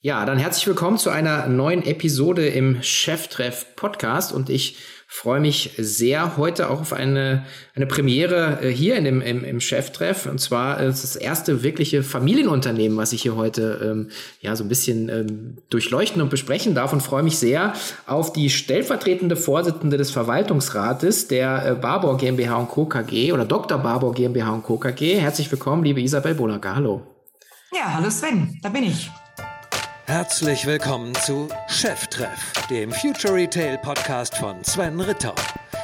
Ja, dann herzlich willkommen zu einer neuen Episode im Cheftreff Podcast und ich freue mich sehr heute auch auf eine, eine Premiere äh, hier in dem, im, im Cheftreff und zwar äh, ist das erste wirkliche Familienunternehmen, was ich hier heute ähm, ja so ein bisschen ähm, durchleuchten und besprechen darf und freue mich sehr auf die stellvertretende Vorsitzende des Verwaltungsrates der äh, Barbour GmbH und Co. KG oder Dr. Barbour GmbH und Co. KG. Herzlich willkommen, liebe Isabel Bonacker. Hallo. Ja, hallo Sven, da bin ich. Herzlich willkommen zu Cheftreff, dem Future Retail Podcast von Sven Ritter.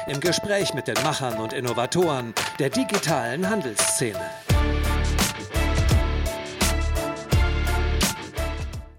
Im Gespräch mit den Machern und Innovatoren der digitalen Handelsszene.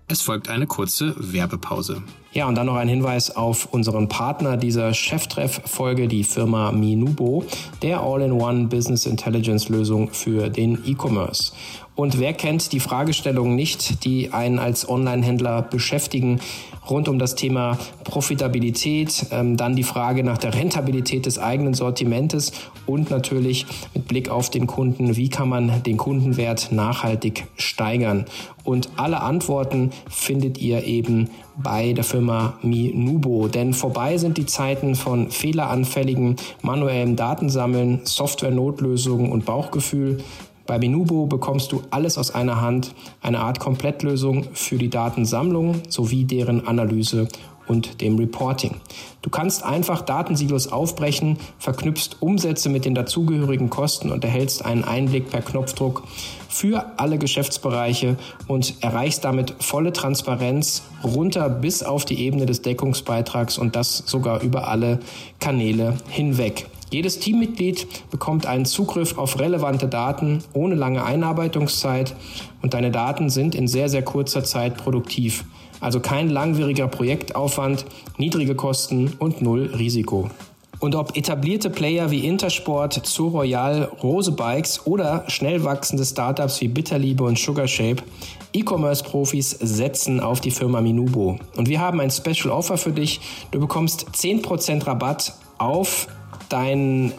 Es folgt eine kurze Werbepause. Ja, und dann noch ein Hinweis auf unseren Partner dieser Cheftreff-Folge, die Firma Minubo, der All-in-One Business Intelligence Lösung für den E-Commerce. Und wer kennt die Fragestellungen nicht, die einen als Online-Händler beschäftigen, rund um das Thema Profitabilität, ähm, dann die Frage nach der Rentabilität des eigenen Sortimentes und natürlich mit Blick auf den Kunden, wie kann man den Kundenwert nachhaltig steigern. Und alle Antworten findet ihr eben bei der Firma Minubo. Denn vorbei sind die Zeiten von fehleranfälligen manuellem Datensammeln, Software-Notlösungen und Bauchgefühl. Bei Minubo bekommst du alles aus einer Hand, eine Art Komplettlösung für die Datensammlung sowie deren Analyse und dem Reporting. Du kannst einfach Datensilos aufbrechen, verknüpfst Umsätze mit den dazugehörigen Kosten und erhältst einen Einblick per Knopfdruck für alle Geschäftsbereiche und erreichst damit volle Transparenz runter bis auf die Ebene des Deckungsbeitrags und das sogar über alle Kanäle hinweg. Jedes Teammitglied bekommt einen Zugriff auf relevante Daten ohne lange Einarbeitungszeit und deine Daten sind in sehr, sehr kurzer Zeit produktiv. Also kein langwieriger Projektaufwand, niedrige Kosten und null Risiko. Und ob etablierte Player wie Intersport, Zoo Royal, Rose Bikes oder schnell wachsende Startups wie Bitterliebe und Sugarshape, E-Commerce-Profis setzen auf die Firma Minubo. Und wir haben ein Special Offer für dich. Du bekommst 10% Rabatt auf deinen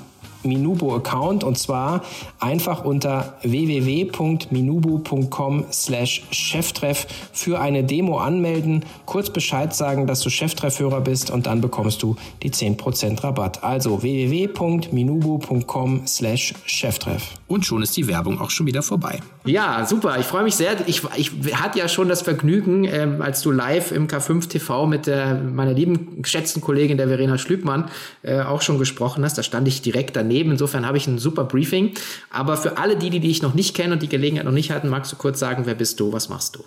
Minubo-Account und zwar einfach unter www.minubo.com slash Cheftreff für eine Demo anmelden, kurz Bescheid sagen, dass du Cheftreffhörer bist und dann bekommst du die 10% Rabatt. Also www.minubo.com slash Cheftreff. Und schon ist die Werbung auch schon wieder vorbei. Ja, super. Ich freue mich sehr. Ich, ich hatte ja schon das Vergnügen, ähm, als du live im K5 TV mit der, meiner lieben, geschätzten Kollegin, der Verena Schlübmann, äh, auch schon gesprochen hast. Da stand ich direkt daneben. Insofern habe ich ein super Briefing. Aber für alle die, die dich noch nicht kennen und die Gelegenheit noch nicht hatten, magst du kurz sagen, wer bist du, was machst du?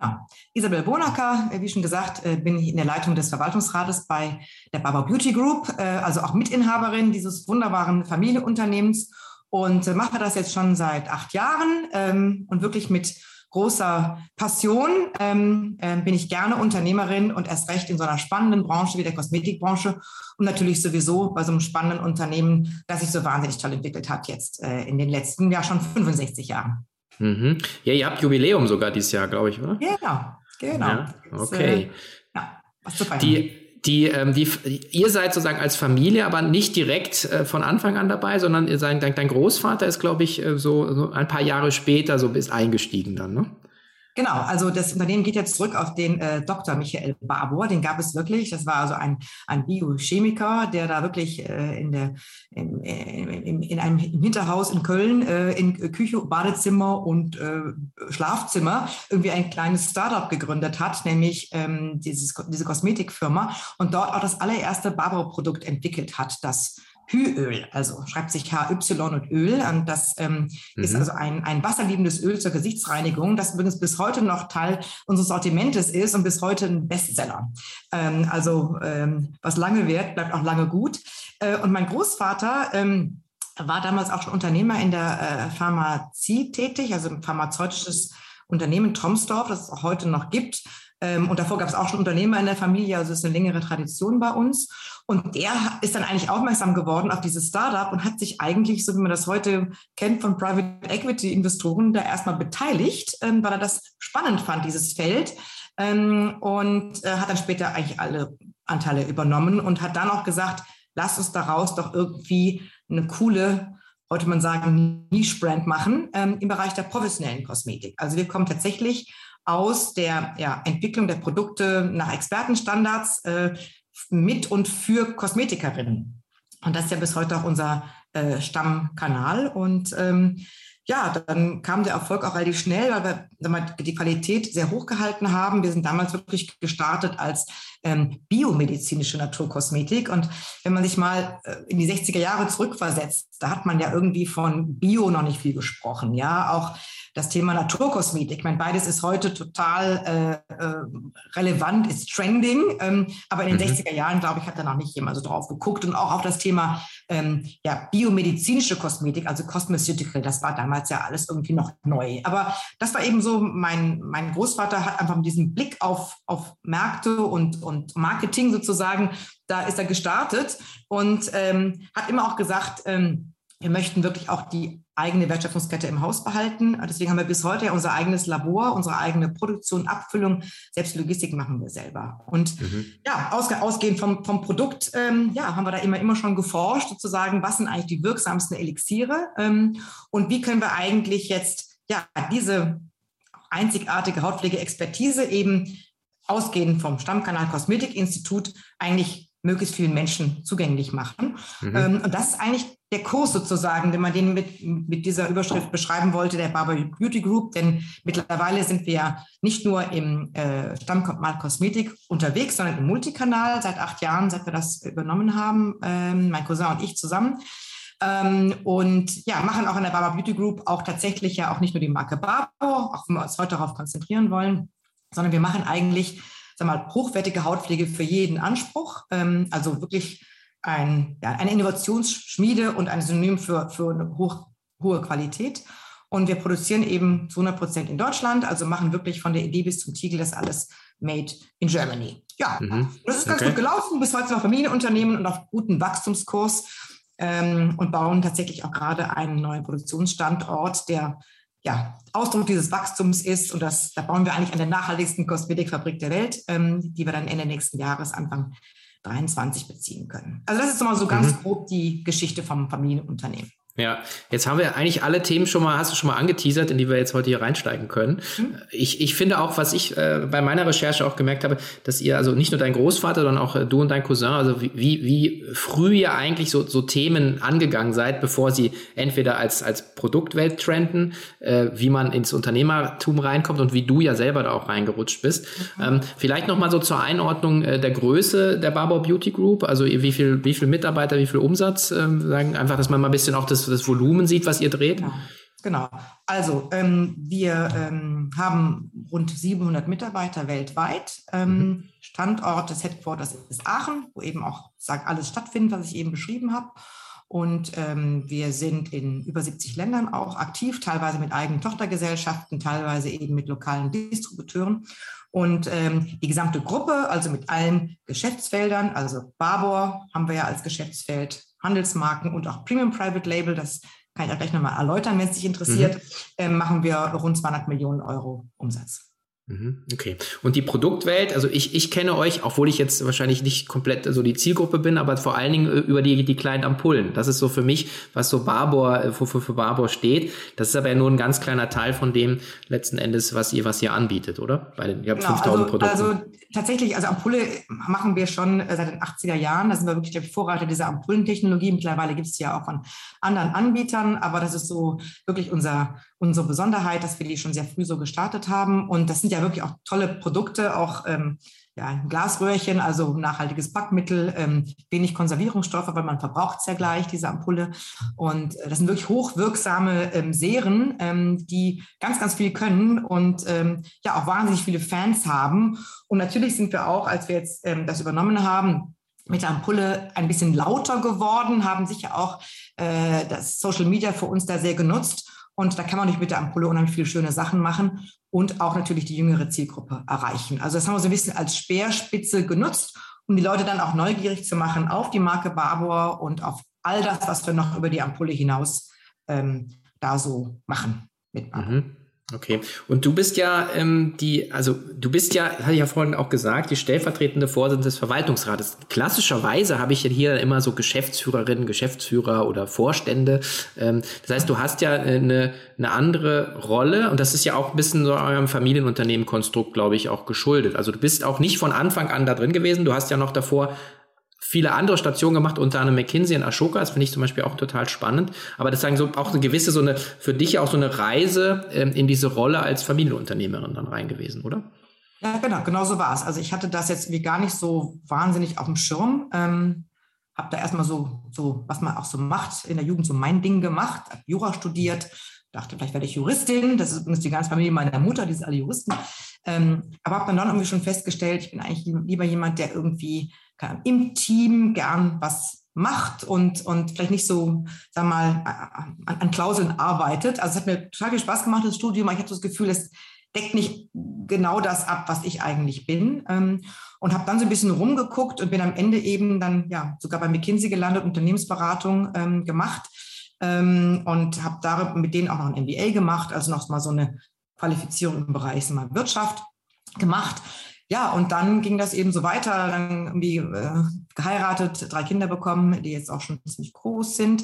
Ja. Isabel Bonacker, äh, wie schon gesagt, äh, bin ich in der Leitung des Verwaltungsrates bei der Baba Beauty Group, äh, also auch Mitinhaberin dieses wunderbaren Familienunternehmens und mache das jetzt schon seit acht Jahren ähm, und wirklich mit großer Passion ähm, äh, bin ich gerne Unternehmerin und erst recht in so einer spannenden Branche wie der Kosmetikbranche und natürlich sowieso bei so einem spannenden Unternehmen, das sich so wahnsinnig toll entwickelt hat jetzt äh, in den letzten, ja schon 65 Jahren. Mhm. Ja, ihr habt Jubiläum sogar dieses Jahr, glaube ich, oder? Genau, genau. Ja, okay. Das, äh, ja, was zu feiern. Die, die, ähm, die, ihr seid sozusagen als Familie, aber nicht direkt äh, von Anfang an dabei, sondern ihr seid, dein, dein Großvater ist, glaube ich, äh, so, so ein paar Jahre später so bis eingestiegen dann, ne? Genau, also das Unternehmen geht jetzt zurück auf den äh, Dr. Michael Barbour, den gab es wirklich. Das war also ein, ein Biochemiker, der da wirklich äh, in, der, in, in, in einem Hinterhaus in Köln äh, in Küche, Badezimmer und äh, Schlafzimmer irgendwie ein kleines Startup gegründet hat, nämlich ähm, dieses, diese Kosmetikfirma und dort auch das allererste Barbour-Produkt entwickelt hat, das Hyöl, also schreibt sich HY und Öl. Und das ähm, mhm. ist also ein, ein wasserliebendes Öl zur Gesichtsreinigung, das übrigens bis heute noch Teil unseres Sortimentes ist und bis heute ein Bestseller. Ähm, also ähm, was lange währt, bleibt auch lange gut. Äh, und mein Großvater ähm, war damals auch schon Unternehmer in der äh, Pharmazie tätig, also ein pharmazeutisches Unternehmen Tromsdorf, das es auch heute noch gibt. Ähm, und davor gab es auch schon Unternehmer in der Familie, also es ist eine längere Tradition bei uns. Und der ist dann eigentlich aufmerksam geworden auf dieses Startup und hat sich eigentlich, so wie man das heute kennt von Private Equity Investoren, da erstmal beteiligt, ähm, weil er das spannend fand, dieses Feld. Ähm, und äh, hat dann später eigentlich alle Anteile übernommen und hat dann auch gesagt, lasst uns daraus doch irgendwie eine coole heute man sagen, Niche-Brand machen ähm, im Bereich der professionellen Kosmetik. Also wir kommen tatsächlich aus der ja, Entwicklung der Produkte nach Expertenstandards äh, mit und für Kosmetikerinnen. Und das ist ja bis heute auch unser äh, Stammkanal. Und ähm, ja, dann kam der Erfolg auch relativ schnell, weil wir die Qualität sehr hoch gehalten haben. Wir sind damals wirklich gestartet als ähm, biomedizinische Naturkosmetik. Und wenn man sich mal äh, in die 60er Jahre zurückversetzt, da hat man ja irgendwie von Bio noch nicht viel gesprochen. Ja, auch das Thema Naturkosmetik. Ich meine, beides ist heute total äh, äh, relevant, ist trending. Ähm, aber in den mhm. 60er Jahren, glaube ich, hat da noch nicht jemand so drauf geguckt. Und auch auf das Thema ähm, ja, biomedizinische Kosmetik, also Cosmeceutical, das war damals ja alles irgendwie noch neu. Aber das war eben so, mein, mein Großvater hat einfach mit diesem Blick auf, auf Märkte und, und Marketing sozusagen, da ist er gestartet und ähm, hat immer auch gesagt, ähm, wir möchten wirklich auch die eigene Wertschöpfungskette im Haus behalten. Deswegen haben wir bis heute ja unser eigenes Labor, unsere eigene Produktion, Abfüllung, selbst Logistik machen wir selber. Und mhm. ja, ausge ausgehend vom, vom Produkt, ähm, ja, haben wir da immer, immer schon geforscht, sozusagen, was sind eigentlich die wirksamsten Elixiere ähm, und wie können wir eigentlich jetzt ja diese einzigartige Hautpflege-Expertise eben ausgehend vom Stammkanal Kosmetikinstitut eigentlich möglichst vielen Menschen zugänglich machen. Mhm. Ähm, und das ist eigentlich der Kurs sozusagen, wenn man den mit, mit dieser Überschrift beschreiben wollte, der Barber Beauty Group. Denn mittlerweile sind wir nicht nur im äh, Stammmal Kosmetik unterwegs, sondern im Multikanal seit acht Jahren, seit wir das übernommen haben, ähm, mein Cousin und ich zusammen. Ähm, und ja, machen auch in der Barber Beauty Group auch tatsächlich ja auch nicht nur die Marke Barber, auch wenn wir uns heute darauf konzentrieren wollen, sondern wir machen eigentlich, sag mal, hochwertige Hautpflege für jeden Anspruch. Ähm, also wirklich ein, ja, eine Innovationsschmiede und ein Synonym für, für eine hoch, hohe Qualität. Und wir produzieren eben zu 100 Prozent in Deutschland, also machen wirklich von der Idee bis zum Tiegel das alles made in Germany. Ja, mhm. das ist ganz okay. gut gelaufen, bis heute noch Familienunternehmen und auf guten Wachstumskurs ähm, und bauen tatsächlich auch gerade einen neuen Produktionsstandort, der ja, Ausdruck dieses Wachstums ist. Und das, da bauen wir eigentlich an der nachhaltigsten Kosmetikfabrik der Welt, ähm, die wir dann Ende nächsten Jahres, Anfang 23 beziehen können. Also das ist immer so ganz mhm. grob die Geschichte vom Familienunternehmen. Ja, jetzt haben wir eigentlich alle Themen schon mal, hast du schon mal angeteasert, in die wir jetzt heute hier reinsteigen können. Mhm. Ich, ich finde auch, was ich äh, bei meiner Recherche auch gemerkt habe, dass ihr, also nicht nur dein Großvater, sondern auch äh, du und dein Cousin, also wie, wie früh ihr eigentlich so, so Themen angegangen seid, bevor sie entweder als, als Produktwelt trenden, äh, wie man ins Unternehmertum reinkommt und wie du ja selber da auch reingerutscht bist. Mhm. Ähm, vielleicht nochmal so zur Einordnung äh, der Größe der Barbour Beauty Group, also wie viel, wie viel Mitarbeiter, wie viel Umsatz, ähm, sagen einfach, dass man mal ein bisschen auch das das Volumen sieht, was ihr dreht? Genau. Genau. Also ähm, wir ähm, haben rund 700 Mitarbeiter weltweit. Ähm, mhm. Standort des Headquarters ist Aachen, wo eben auch sag, alles stattfindet, was ich eben beschrieben habe. Und ähm, wir sind in über 70 Ländern auch aktiv, teilweise mit eigenen Tochtergesellschaften, teilweise eben mit lokalen Distributeuren. Und ähm, die gesamte Gruppe, also mit allen Geschäftsfeldern, also Barbour haben wir ja als Geschäftsfeld, Handelsmarken und auch Premium Private Label, das kann ich auch gleich nochmal erläutern, wenn es dich interessiert, mhm. äh, machen wir rund 200 Millionen Euro Umsatz. Mhm, okay. Und die Produktwelt, also ich, ich kenne euch, obwohl ich jetzt wahrscheinlich nicht komplett so die Zielgruppe bin, aber vor allen Dingen äh, über die, die kleinen Ampullen. Das ist so für mich, was so Barbour, wofür äh, für Barbour steht. Das ist aber ja nur ein ganz kleiner Teil von dem letzten Endes, was ihr, was ihr anbietet, oder? Bei den, ihr habt genau, 5000 also, Produkte. Also tatsächlich, also Ampulle machen wir schon äh, seit den 80er Jahren. Da sind wir wirklich der Vorreiter dieser Ampulentechnologie. Mittlerweile gibt es ja auch von anderen Anbietern, aber das ist so wirklich unser, unsere Besonderheit, dass wir die schon sehr früh so gestartet haben. Und das sind ja wirklich auch tolle Produkte, auch ähm, ja, ein Glasröhrchen, also nachhaltiges Backmittel, ähm, wenig Konservierungsstoffe, weil man verbraucht es ja gleich, diese Ampulle. Und äh, das sind wirklich hochwirksame ähm, Serien, ähm, die ganz, ganz viel können und ähm, ja auch wahnsinnig viele Fans haben. Und natürlich sind wir auch, als wir jetzt ähm, das übernommen haben, mit der Ampulle ein bisschen lauter geworden, haben sicher auch äh, das Social Media für uns da sehr genutzt und da kann man nicht mit der Ampulle unheimlich viele schöne Sachen machen und auch natürlich die jüngere Zielgruppe erreichen. Also das haben wir so ein bisschen als Speerspitze genutzt, um die Leute dann auch neugierig zu machen auf die Marke Barbour und auf all das, was wir noch über die Ampulle hinaus ähm, da so machen mit Barbour. Mhm. Okay. Und du bist ja ähm, die, also du bist ja, hatte ich ja vorhin auch gesagt, die stellvertretende Vorsitzende des Verwaltungsrates. Klassischerweise habe ich ja hier immer so Geschäftsführerinnen, Geschäftsführer oder Vorstände. Ähm, das heißt, du hast ja eine, eine andere Rolle und das ist ja auch ein bisschen so eurem Familienunternehmen-Konstrukt, glaube ich, auch geschuldet. Also du bist auch nicht von Anfang an da drin gewesen. Du hast ja noch davor viele andere Stationen gemacht, unter anderem McKinsey und Ashoka. Das finde ich zum Beispiel auch total spannend. Aber das sagen so auch eine gewisse, so eine, für dich auch so eine Reise ähm, in diese Rolle als Familienunternehmerin dann rein gewesen, oder? Ja, genau, genau so war es. Also ich hatte das jetzt wie gar nicht so wahnsinnig auf dem Schirm. Ähm, habe da erstmal so, so, was man auch so macht, in der Jugend so mein Ding gemacht, habe Jura studiert, dachte, vielleicht werde ich Juristin. Das ist übrigens die ganze Familie meiner Mutter, die sind alle Juristen. Ähm, aber habe dann, dann irgendwie schon festgestellt, ich bin eigentlich lieber jemand, der irgendwie im Team gern was macht und, und vielleicht nicht so, sag mal, an, an Klauseln arbeitet. Also es hat mir total viel Spaß gemacht, das Studium. Ich habe das Gefühl, es deckt nicht genau das ab, was ich eigentlich bin. Ähm, und habe dann so ein bisschen rumgeguckt und bin am Ende eben dann ja sogar bei McKinsey gelandet, Unternehmensberatung ähm, gemacht ähm, und habe da mit denen auch noch ein MBA gemacht, also noch mal so eine Qualifizierung im Bereich mal, Wirtschaft gemacht ja, und dann ging das eben so weiter, dann irgendwie äh, geheiratet, drei Kinder bekommen, die jetzt auch schon ziemlich groß sind.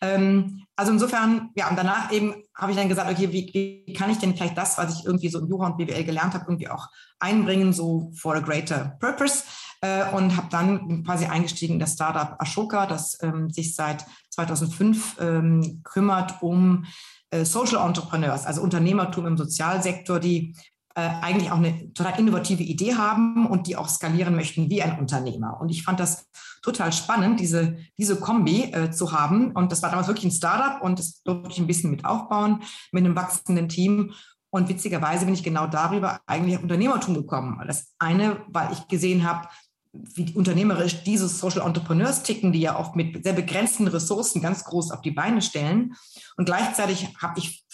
Ähm, also insofern, ja, und danach eben habe ich dann gesagt, okay, wie, wie, kann ich denn vielleicht das, was ich irgendwie so im Jura und BWL gelernt habe, irgendwie auch einbringen, so for a greater purpose. Äh, und habe dann quasi eingestiegen in das Startup Ashoka, das ähm, sich seit 2005 ähm, kümmert um äh, Social Entrepreneurs, also Unternehmertum im Sozialsektor, die eigentlich auch eine total innovative Idee haben und die auch skalieren möchten wie ein Unternehmer. Und ich fand das total spannend, diese, diese Kombi äh, zu haben. Und das war damals wirklich ein Startup und das durfte ich ein bisschen mit aufbauen mit einem wachsenden Team. Und witzigerweise bin ich genau darüber eigentlich auf Unternehmertum gekommen. Das eine, weil ich gesehen habe, wie unternehmerisch diese Social Entrepreneurs ticken, die ja oft mit sehr begrenzten Ressourcen ganz groß auf die Beine stellen. Und gleichzeitig habe ich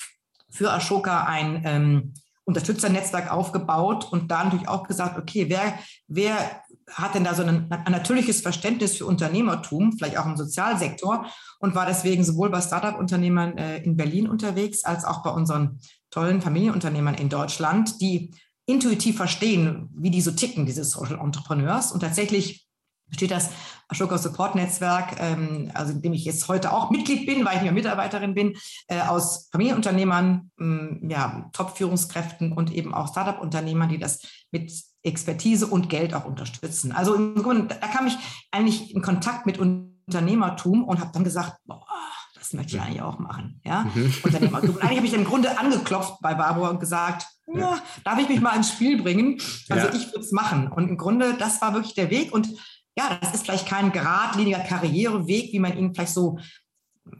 für Ashoka ein ähm, Unterstützernetzwerk aufgebaut und da natürlich auch gesagt, okay, wer, wer hat denn da so ein, ein, natürliches Verständnis für Unternehmertum, vielleicht auch im Sozialsektor? Und war deswegen sowohl bei Startup-Unternehmern äh, in Berlin unterwegs als auch bei unseren tollen Familienunternehmern in Deutschland, die intuitiv verstehen, wie die so ticken, diese Social Entrepreneurs. Und tatsächlich besteht das Ashoka Support Netzwerk, ähm, also in dem ich jetzt heute auch Mitglied bin, weil ich mehr Mitarbeiterin bin, äh, aus Familienunternehmern, ähm, ja, Top-Führungskräften und eben auch Startup-Unternehmern, die das mit Expertise und Geld auch unterstützen. Also im Grunde, da kam ich eigentlich in Kontakt mit Unternehmertum und habe dann gesagt, boah, das möchte ich eigentlich auch machen. Ja? Mhm. Unternehmertum. Und eigentlich habe ich im Grunde angeklopft bei Barbara und gesagt, ja, darf ich mich mal ins Spiel bringen? Also ja. ich würde es machen. Und im Grunde, das war wirklich der Weg. Und ja, das ist vielleicht kein geradliniger Karriereweg, wie man ihn vielleicht so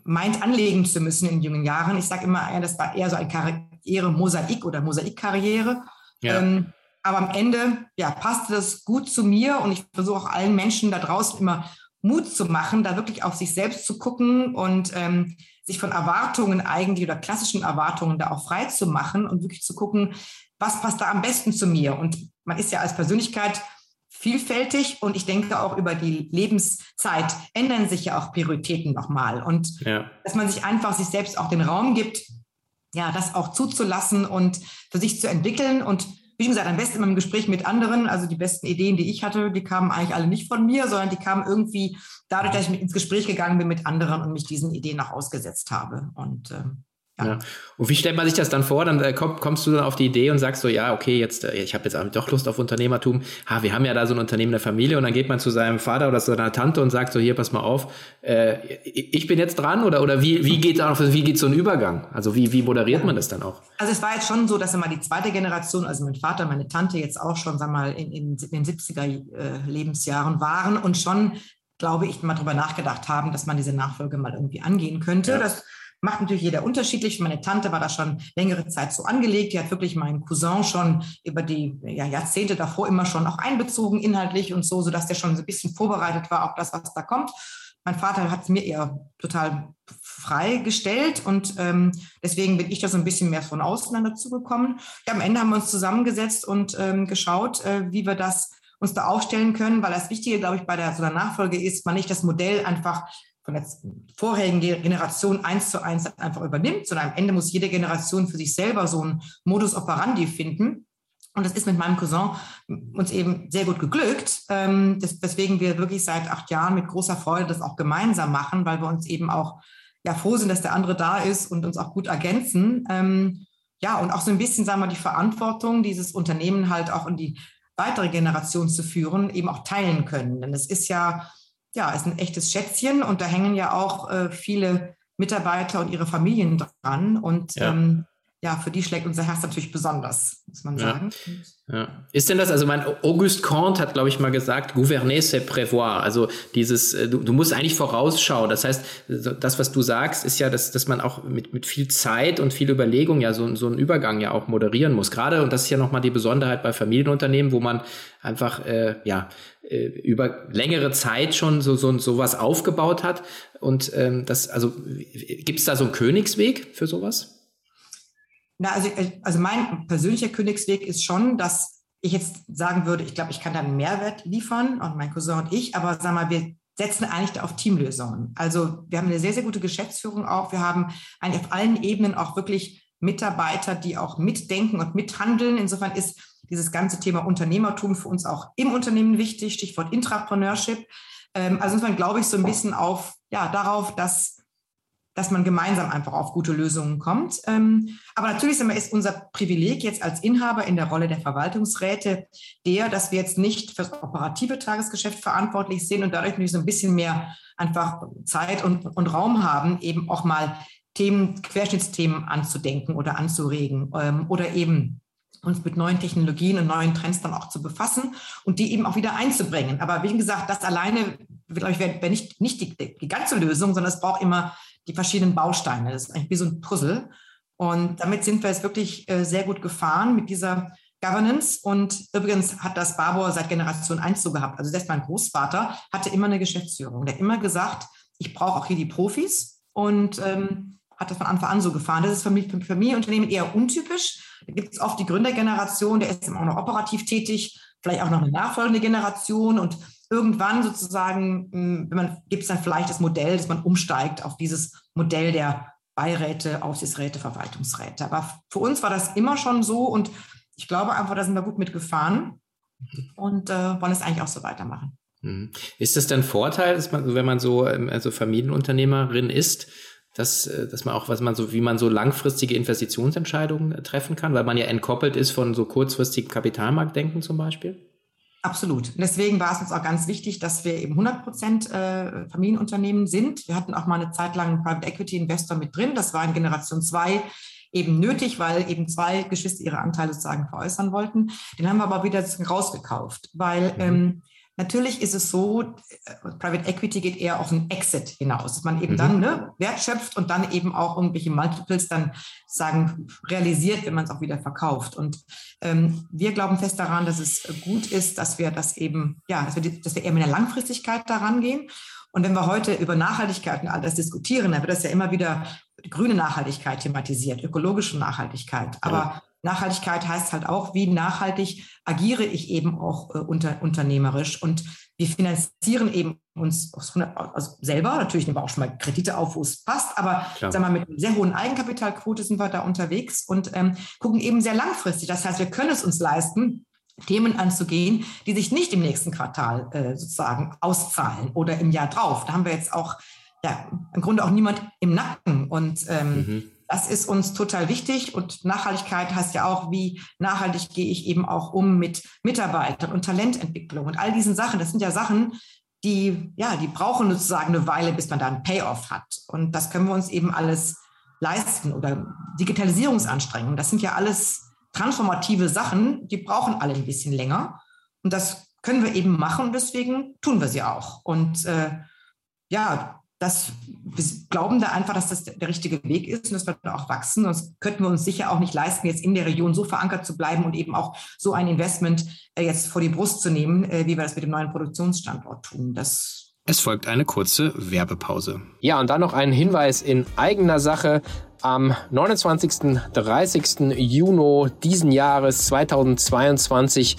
meint, anlegen zu müssen in jungen Jahren. Ich sage immer, ja, das war eher so ein Karriere-Mosaik oder Mosaikkarriere. Ja. Ähm, aber am Ende ja, passte das gut zu mir und ich versuche auch allen Menschen da draußen immer Mut zu machen, da wirklich auf sich selbst zu gucken und ähm, sich von Erwartungen eigentlich oder klassischen Erwartungen da auch frei zu machen und wirklich zu gucken, was passt da am besten zu mir. Und man ist ja als Persönlichkeit vielfältig und ich denke auch über die Lebenszeit ändern sich ja auch Prioritäten nochmal und ja. dass man sich einfach sich selbst auch den Raum gibt, ja, das auch zuzulassen und für sich zu entwickeln und wie schon gesagt, am besten immer im Gespräch mit anderen. Also die besten Ideen, die ich hatte, die kamen eigentlich alle nicht von mir, sondern die kamen irgendwie dadurch, dass ich ins Gespräch gegangen bin mit anderen und mich diesen Ideen auch ausgesetzt habe. Und ähm, ja. ja. Und wie stellt man sich das dann vor? Dann äh, komm, kommst du dann auf die Idee und sagst so, ja, okay, jetzt, äh, ich habe jetzt doch Lust auf Unternehmertum. Ha, wir haben ja da so ein Unternehmen der Familie und dann geht man zu seinem Vater oder zu seiner Tante und sagt so, hier, pass mal auf, äh, ich bin jetzt dran oder, oder wie, wie geht da, wie geht so ein Übergang? Also wie, wie moderiert man das dann auch? Also es war jetzt schon so, dass immer die zweite Generation, also mein Vater, meine Tante jetzt auch schon, sag mal, in, in, in den 70er äh, Lebensjahren waren und schon, glaube ich, mal drüber nachgedacht haben, dass man diese Nachfolge mal irgendwie angehen könnte. Ja. Das Macht natürlich jeder unterschiedlich. Meine Tante war da schon längere Zeit so angelegt. Die hat wirklich meinen Cousin schon über die ja, Jahrzehnte davor immer schon auch einbezogen, inhaltlich und so, sodass der schon so ein bisschen vorbereitet war auf das, was da kommt. Mein Vater hat es mir eher total freigestellt und ähm, deswegen bin ich da so ein bisschen mehr von außen dann dazu gekommen. Ja, am Ende haben wir uns zusammengesetzt und ähm, geschaut, äh, wie wir das uns da aufstellen können, weil das Wichtige, glaube ich, bei der so einer Nachfolge ist, man nicht das Modell einfach von der vorherigen Generation eins zu eins einfach übernimmt, sondern am Ende muss jede Generation für sich selber so einen Modus operandi finden. Und das ist mit meinem Cousin uns eben sehr gut geglückt, ähm, das, weswegen wir wirklich seit acht Jahren mit großer Freude das auch gemeinsam machen, weil wir uns eben auch ja, froh sind, dass der andere da ist und uns auch gut ergänzen. Ähm, ja, und auch so ein bisschen, sagen wir, die Verantwortung, dieses Unternehmen halt auch in die weitere Generation zu führen, eben auch teilen können. Denn es ist ja, ja, ist ein echtes Schätzchen und da hängen ja auch äh, viele Mitarbeiter und ihre Familien dran. Und ja. ähm, ja, für die schlägt unser Herz natürlich besonders, muss man sagen. Ja. ja. Ist denn das, also mein Auguste Comte hat, glaube ich, mal gesagt, gouverner c'est prévoir. Also dieses, äh, du, du, musst eigentlich vorausschauen. Das heißt, das, was du sagst, ist ja, dass, dass man auch mit, mit viel Zeit und viel Überlegung ja so, so einen Übergang ja auch moderieren muss. Gerade, und das ist ja nochmal die Besonderheit bei Familienunternehmen, wo man einfach, äh, ja, äh, über längere Zeit schon so, so, so was aufgebaut hat. Und ähm, das, also gibt es da so einen Königsweg für sowas? Na, also, äh, also mein persönlicher Königsweg ist schon, dass ich jetzt sagen würde, ich glaube, ich kann da einen Mehrwert liefern und mein Cousin und ich, aber sag mal, wir setzen eigentlich da auf Teamlösungen. Also wir haben eine sehr, sehr gute Geschäftsführung auch. Wir haben eigentlich auf allen Ebenen auch wirklich Mitarbeiter, die auch mitdenken und mithandeln. Insofern ist dieses ganze Thema Unternehmertum für uns auch im Unternehmen wichtig, Stichwort Intrapreneurship. Ähm, also insofern glaube ich so ein bisschen auf, ja, darauf, dass dass man gemeinsam einfach auf gute Lösungen kommt. Ähm, aber natürlich ist unser Privileg jetzt als Inhaber in der Rolle der Verwaltungsräte der, dass wir jetzt nicht für das operative Tagesgeschäft verantwortlich sind und dadurch natürlich so ein bisschen mehr einfach Zeit und, und Raum haben, eben auch mal Themen, Querschnittsthemen anzudenken oder anzuregen ähm, oder eben uns mit neuen Technologien und neuen Trends dann auch zu befassen und die eben auch wieder einzubringen. Aber wie gesagt, das alleine, glaube ich, wäre wär nicht, nicht die, die ganze Lösung, sondern es braucht immer die verschiedenen Bausteine. Das ist eigentlich wie so ein Puzzle. Und damit sind wir jetzt wirklich äh, sehr gut gefahren mit dieser Governance. Und übrigens hat das Barbour seit Generation 1 so gehabt. Also selbst mein Großvater hatte immer eine Geschäftsführung. Der hat immer gesagt, ich brauche auch hier die Profis und ähm, hat das von Anfang an so gefahren. Das ist für, mich, für Familienunternehmen eher untypisch. Da gibt es oft die Gründergeneration, der ist auch noch operativ tätig, vielleicht auch noch eine nachfolgende Generation und irgendwann sozusagen, hm, gibt es dann vielleicht das Modell, dass man umsteigt auf dieses Modell der Beiräte, Aufsichtsräte, Verwaltungsräte. Aber für uns war das immer schon so und ich glaube einfach, da sind wir gut mitgefahren und äh, wollen es eigentlich auch so weitermachen. Mhm. Ist das denn Vorteil, dass man, wenn man so ähm, also Familienunternehmerin ist, dass, äh, dass man auch, was man so, wie man so langfristige Investitionsentscheidungen treffen kann, weil man ja entkoppelt ist von so kurzfristigen Kapitalmarktdenken zum Beispiel? Absolut. Und deswegen war es uns auch ganz wichtig, dass wir eben 100 Prozent äh, Familienunternehmen sind. Wir hatten auch mal eine Zeit lang einen Private Equity Investor mit drin. Das war in Generation 2 eben nötig, weil eben zwei Geschwister ihre Anteile sozusagen veräußern wollten. Den haben wir aber wieder rausgekauft, weil mhm. ähm, Natürlich ist es so, äh, Private Equity geht eher auf einen Exit hinaus, dass man eben mhm. dann ne, Wert schöpft und dann eben auch irgendwelche Multiples dann sagen realisiert, wenn man es auch wieder verkauft. Und ähm, wir glauben fest daran, dass es gut ist, dass wir das eben, ja, dass wir, die, dass wir eher mit der Langfristigkeit daran gehen. Und wenn wir heute über Nachhaltigkeit und all das diskutieren, dann wird das ja immer wieder grüne Nachhaltigkeit thematisiert, ökologische Nachhaltigkeit. Aber ja. Nachhaltigkeit heißt halt auch, wie nachhaltig agiere ich eben auch äh, unter, unternehmerisch? Und wir finanzieren eben uns also selber, natürlich nehmen wir auch schon mal Kredite auf, wo es passt, aber sagen wir, mit einer sehr hohen Eigenkapitalquote sind wir da unterwegs und ähm, gucken eben sehr langfristig. Das heißt, wir können es uns leisten, Themen anzugehen, die sich nicht im nächsten Quartal äh, sozusagen auszahlen oder im Jahr drauf. Da haben wir jetzt auch ja, im Grunde auch niemand im Nacken. Und ähm, mhm das ist uns total wichtig und Nachhaltigkeit heißt ja auch, wie nachhaltig gehe ich eben auch um mit Mitarbeitern und Talententwicklung und all diesen Sachen. Das sind ja Sachen, die, ja, die brauchen sozusagen eine Weile, bis man da einen Payoff hat. Und das können wir uns eben alles leisten oder Digitalisierungsanstrengungen. Das sind ja alles transformative Sachen, die brauchen alle ein bisschen länger. Und das können wir eben machen deswegen tun wir sie auch. Und äh, ja, das, wir glauben da einfach, dass das der richtige Weg ist und dass wir da auch wachsen. Sonst könnten wir uns sicher auch nicht leisten, jetzt in der Region so verankert zu bleiben und eben auch so ein Investment äh, jetzt vor die Brust zu nehmen, äh, wie wir das mit dem neuen Produktionsstandort tun. Das es folgt eine kurze Werbepause. Ja, und dann noch ein Hinweis in eigener Sache. Am 29. 30. Juni diesen Jahres 2022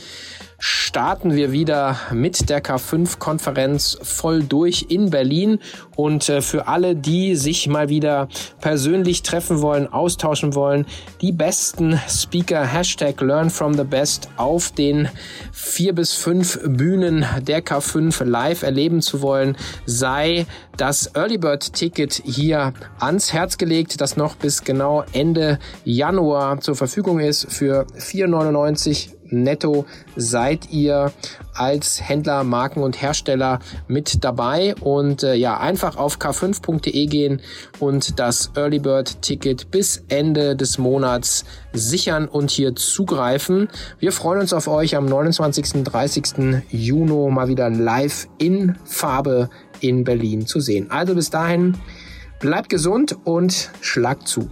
starten wir wieder mit der K5-Konferenz voll durch in Berlin. Und äh, für alle, die sich mal wieder persönlich treffen wollen, austauschen wollen, die besten Speaker, Hashtag Learn from the Best auf den vier bis fünf Bühnen der K5 live erleben zu wollen, sei das Early Bird Ticket hier ans Herz gelegt, das noch bis genau Ende Januar zur Verfügung ist für 4,99 netto seid ihr als Händler, Marken und Hersteller mit dabei und äh, ja, einfach auf k5.de gehen und das Early Bird Ticket bis Ende des Monats sichern und hier zugreifen. Wir freuen uns auf euch am 29. 30. Juni mal wieder live in Farbe in Berlin zu sehen. Also bis dahin, bleibt gesund und schlagt zu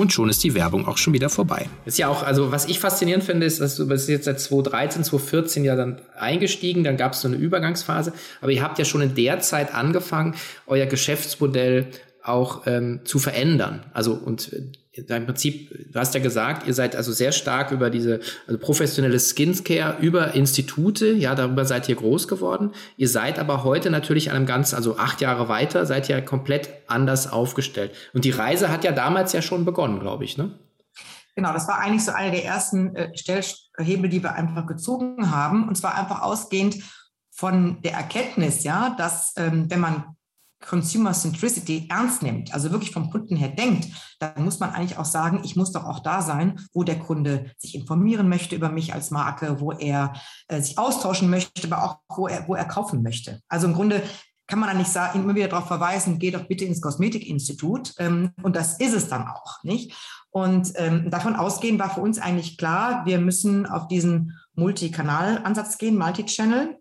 und schon ist die Werbung auch schon wieder vorbei. Ist ja auch, also was ich faszinierend finde, ist, dass du bist jetzt seit 2013, 2014 ja dann eingestiegen, dann gab es so eine Übergangsphase, aber ihr habt ja schon in der Zeit angefangen, euer Geschäftsmodell auch ähm, zu verändern. Also und äh, im Prinzip, du hast ja gesagt, ihr seid also sehr stark über diese also professionelle Skincare, über Institute, ja, darüber seid ihr groß geworden. Ihr seid aber heute natürlich an einem ganz, also acht Jahre weiter, seid ihr komplett anders aufgestellt. Und die Reise hat ja damals ja schon begonnen, glaube ich, ne? Genau, das war eigentlich so eine der ersten äh, Stellhebel, die wir einfach gezogen haben. Und zwar einfach ausgehend von der Erkenntnis, ja, dass ähm, wenn man Consumer Centricity ernst nimmt, also wirklich vom Kunden her denkt, dann muss man eigentlich auch sagen, ich muss doch auch da sein, wo der Kunde sich informieren möchte über mich als Marke, wo er äh, sich austauschen möchte, aber auch wo er, wo er kaufen möchte. Also im Grunde kann man dann nicht sagen, immer wieder darauf verweisen, geh doch bitte ins Kosmetikinstitut. Ähm, und das ist es dann auch, nicht? Und ähm, davon ausgehen war für uns eigentlich klar, wir müssen auf diesen Multikanal-Ansatz gehen, Multi-Channel.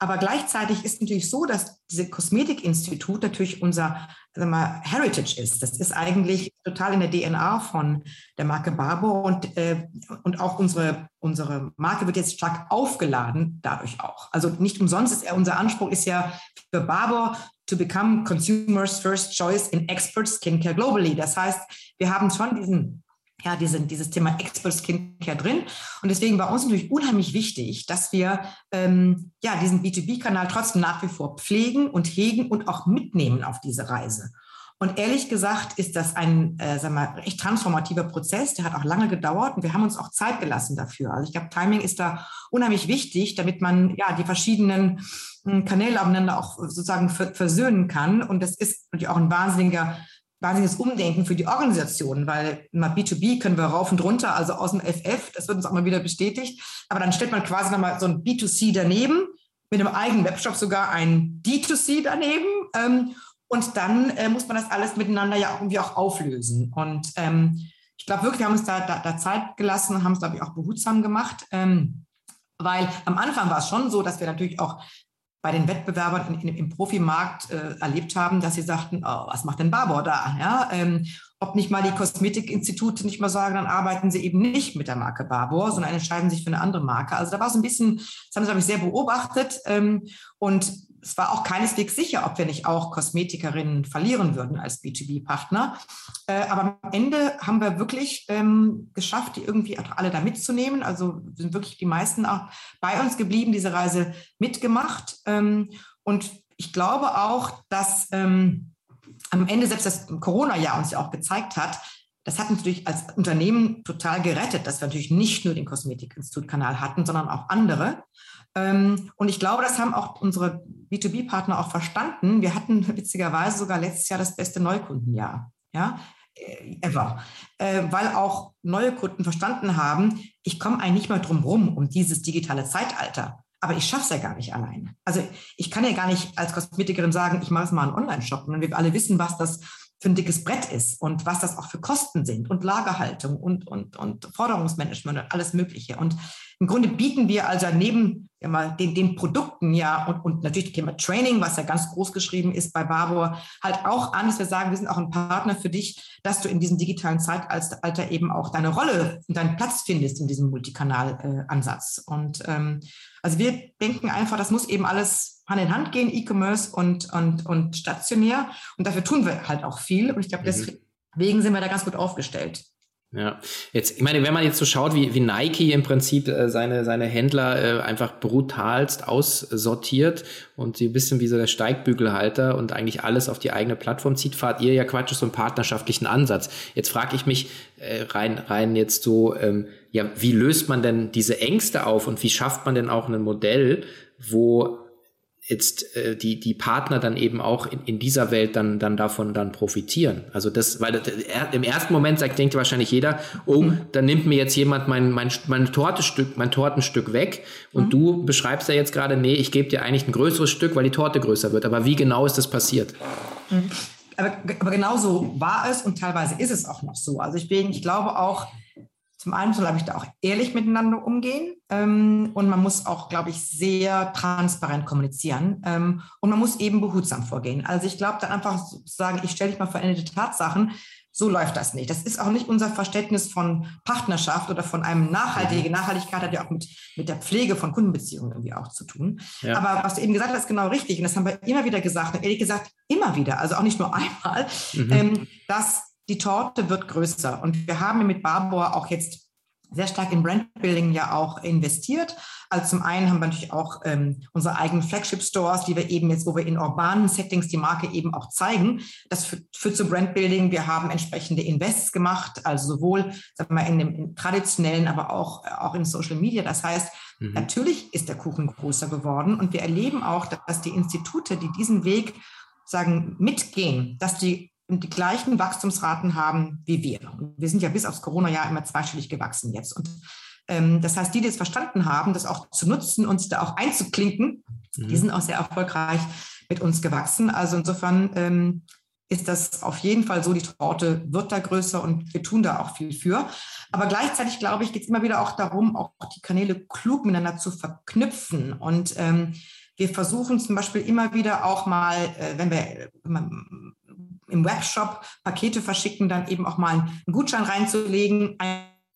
Aber gleichzeitig ist natürlich so, dass diese Kosmetikinstitut natürlich unser sagen wir, Heritage ist. Das ist eigentlich total in der DNA von der Marke Barbour und, äh, und auch unsere, unsere Marke wird jetzt stark aufgeladen dadurch auch. Also nicht umsonst ist ja unser Anspruch ist ja für Barbour to become consumers first choice in expert skincare globally. Das heißt, wir haben schon diesen ja, diese, dieses Thema Expert Skincare drin. Und deswegen war uns natürlich unheimlich wichtig, dass wir ähm, ja, diesen B2B-Kanal trotzdem nach wie vor pflegen und hegen und auch mitnehmen auf diese Reise. Und ehrlich gesagt ist das ein, äh, sagen wir, echt transformativer Prozess. Der hat auch lange gedauert und wir haben uns auch Zeit gelassen dafür. Also ich glaube, Timing ist da unheimlich wichtig, damit man ja die verschiedenen hm, Kanäle aufeinander auch sozusagen versöhnen kann. Und das ist natürlich auch ein wahnsinniger wahnsinniges Umdenken für die Organisation, weil mal B2B können wir rauf und runter, also aus dem FF, das wird uns auch mal wieder bestätigt. Aber dann stellt man quasi nochmal so ein B2C daneben, mit einem eigenen Webshop sogar ein D2C daneben. Ähm, und dann äh, muss man das alles miteinander ja irgendwie auch auflösen. Und ähm, ich glaube wirklich, wir haben uns da, da, da Zeit gelassen, haben es, glaube ich, auch behutsam gemacht. Ähm, weil am Anfang war es schon so, dass wir natürlich auch bei den Wettbewerbern in, in, im Profimarkt äh, erlebt haben, dass sie sagten, oh, was macht denn Barbour da? Ja, ähm, ob nicht mal die Kosmetikinstitute nicht mal sagen, dann arbeiten sie eben nicht mit der Marke Barbour, sondern entscheiden sich für eine andere Marke. Also da war so ein bisschen, das haben sie, glaube ich, sehr beobachtet. Ähm, und es war auch keineswegs sicher, ob wir nicht auch Kosmetikerinnen verlieren würden als B2B-Partner. Äh, aber am Ende haben wir wirklich ähm, geschafft, die irgendwie alle da mitzunehmen. Also sind wirklich die meisten auch bei uns geblieben, diese Reise mitgemacht. Ähm, und ich glaube auch, dass ähm, am Ende selbst das Corona-Jahr uns ja auch gezeigt hat, das hat uns natürlich als Unternehmen total gerettet, dass wir natürlich nicht nur den Kosmetikinstitut-Kanal hatten, sondern auch andere. Ähm, und ich glaube, das haben auch unsere B2B-Partner auch verstanden. Wir hatten witzigerweise sogar letztes Jahr das beste Neukundenjahr. Ja, äh, ever. Äh, weil auch neue Kunden verstanden haben, ich komme eigentlich nicht mehr drum rum um dieses digitale Zeitalter. Aber ich schaffe es ja gar nicht alleine. Also ich kann ja gar nicht als Kosmetikerin sagen, ich mache es mal einen Online-Shop. Und wir alle wissen, was das für ein dickes Brett ist und was das auch für Kosten sind und Lagerhaltung und, und, und Forderungsmanagement und alles Mögliche. Und im Grunde bieten wir also neben mal, den, den Produkten ja und, und natürlich das Thema Training, was ja ganz groß geschrieben ist bei Barbour, halt auch an, dass wir sagen, wir sind auch ein Partner für dich, dass du in diesem digitalen Zeitalter eben auch deine Rolle und deinen Platz findest in diesem Multikanal-Ansatz. Äh, und ähm, also wir denken einfach, das muss eben alles Hand in Hand gehen, E-Commerce und, und, und stationär. Und dafür tun wir halt auch viel. Und ich glaube, mhm. deswegen sind wir da ganz gut aufgestellt. Ja, jetzt, ich meine, wenn man jetzt so schaut, wie, wie Nike im Prinzip äh, seine, seine Händler äh, einfach brutalst aussortiert und sie ein bisschen wie so der Steigbügelhalter und eigentlich alles auf die eigene Plattform zieht, fahrt ihr ja Quatsch so einen partnerschaftlichen Ansatz. Jetzt frage ich mich äh, rein, rein jetzt so, ähm, ja, wie löst man denn diese Ängste auf und wie schafft man denn auch ein Modell, wo jetzt äh, die die Partner dann eben auch in, in dieser Welt dann dann davon dann profitieren. Also das, weil das, im ersten Moment sagt denkt wahrscheinlich jeder, oh, mhm. dann nimmt mir jetzt jemand mein mein mein Tortestück mein Tortenstück weg und mhm. du beschreibst ja jetzt gerade, nee, ich gebe dir eigentlich ein größeres Stück, weil die Torte größer wird. Aber wie genau ist das passiert? Mhm. Aber, aber genau so war es und teilweise ist es auch noch so. Also ich bin, ich glaube auch, zum einen soll, ich, da auch ehrlich miteinander umgehen ähm, und man muss auch, glaube ich, sehr transparent kommunizieren ähm, und man muss eben behutsam vorgehen. Also ich glaube, dann einfach zu sagen, ich stelle dich mal veränderte Tatsachen, so läuft das nicht. Das ist auch nicht unser Verständnis von Partnerschaft oder von einem nachhaltigen. Mhm. Nachhaltigkeit hat ja auch mit, mit der Pflege von Kundenbeziehungen irgendwie auch zu tun. Ja. Aber was du eben gesagt hast, ist genau richtig. Und das haben wir immer wieder gesagt. Und ehrlich gesagt, immer wieder, also auch nicht nur einmal, mhm. ähm, dass die Torte wird größer. Und wir haben mit Barbour auch jetzt sehr stark in Brandbuilding ja auch investiert. Also zum einen haben wir natürlich auch ähm, unsere eigenen Flagship-Stores, die wir eben jetzt, wo wir in urbanen Settings die Marke eben auch zeigen. Das führt, führt zu Brandbuilding. Wir haben entsprechende Invests gemacht, also sowohl sagen wir, in dem in traditionellen, aber auch, auch in Social Media. Das heißt, mhm. natürlich ist der Kuchen größer geworden und wir erleben auch, dass die Institute, die diesen Weg sagen, mitgehen, dass die die gleichen Wachstumsraten haben wie wir. wir sind ja bis aufs Corona-Jahr immer zweistellig gewachsen jetzt. Und ähm, das heißt, die, die es verstanden haben, das auch zu nutzen, uns da auch einzuklinken, mhm. die sind auch sehr erfolgreich mit uns gewachsen. Also insofern ähm, ist das auf jeden Fall so, die Torte wird da größer und wir tun da auch viel für. Aber gleichzeitig, glaube ich, geht es immer wieder auch darum, auch die Kanäle klug miteinander zu verknüpfen. Und ähm, wir versuchen zum Beispiel immer wieder auch mal, äh, wenn wir, im Webshop Pakete verschicken, dann eben auch mal einen Gutschein reinzulegen,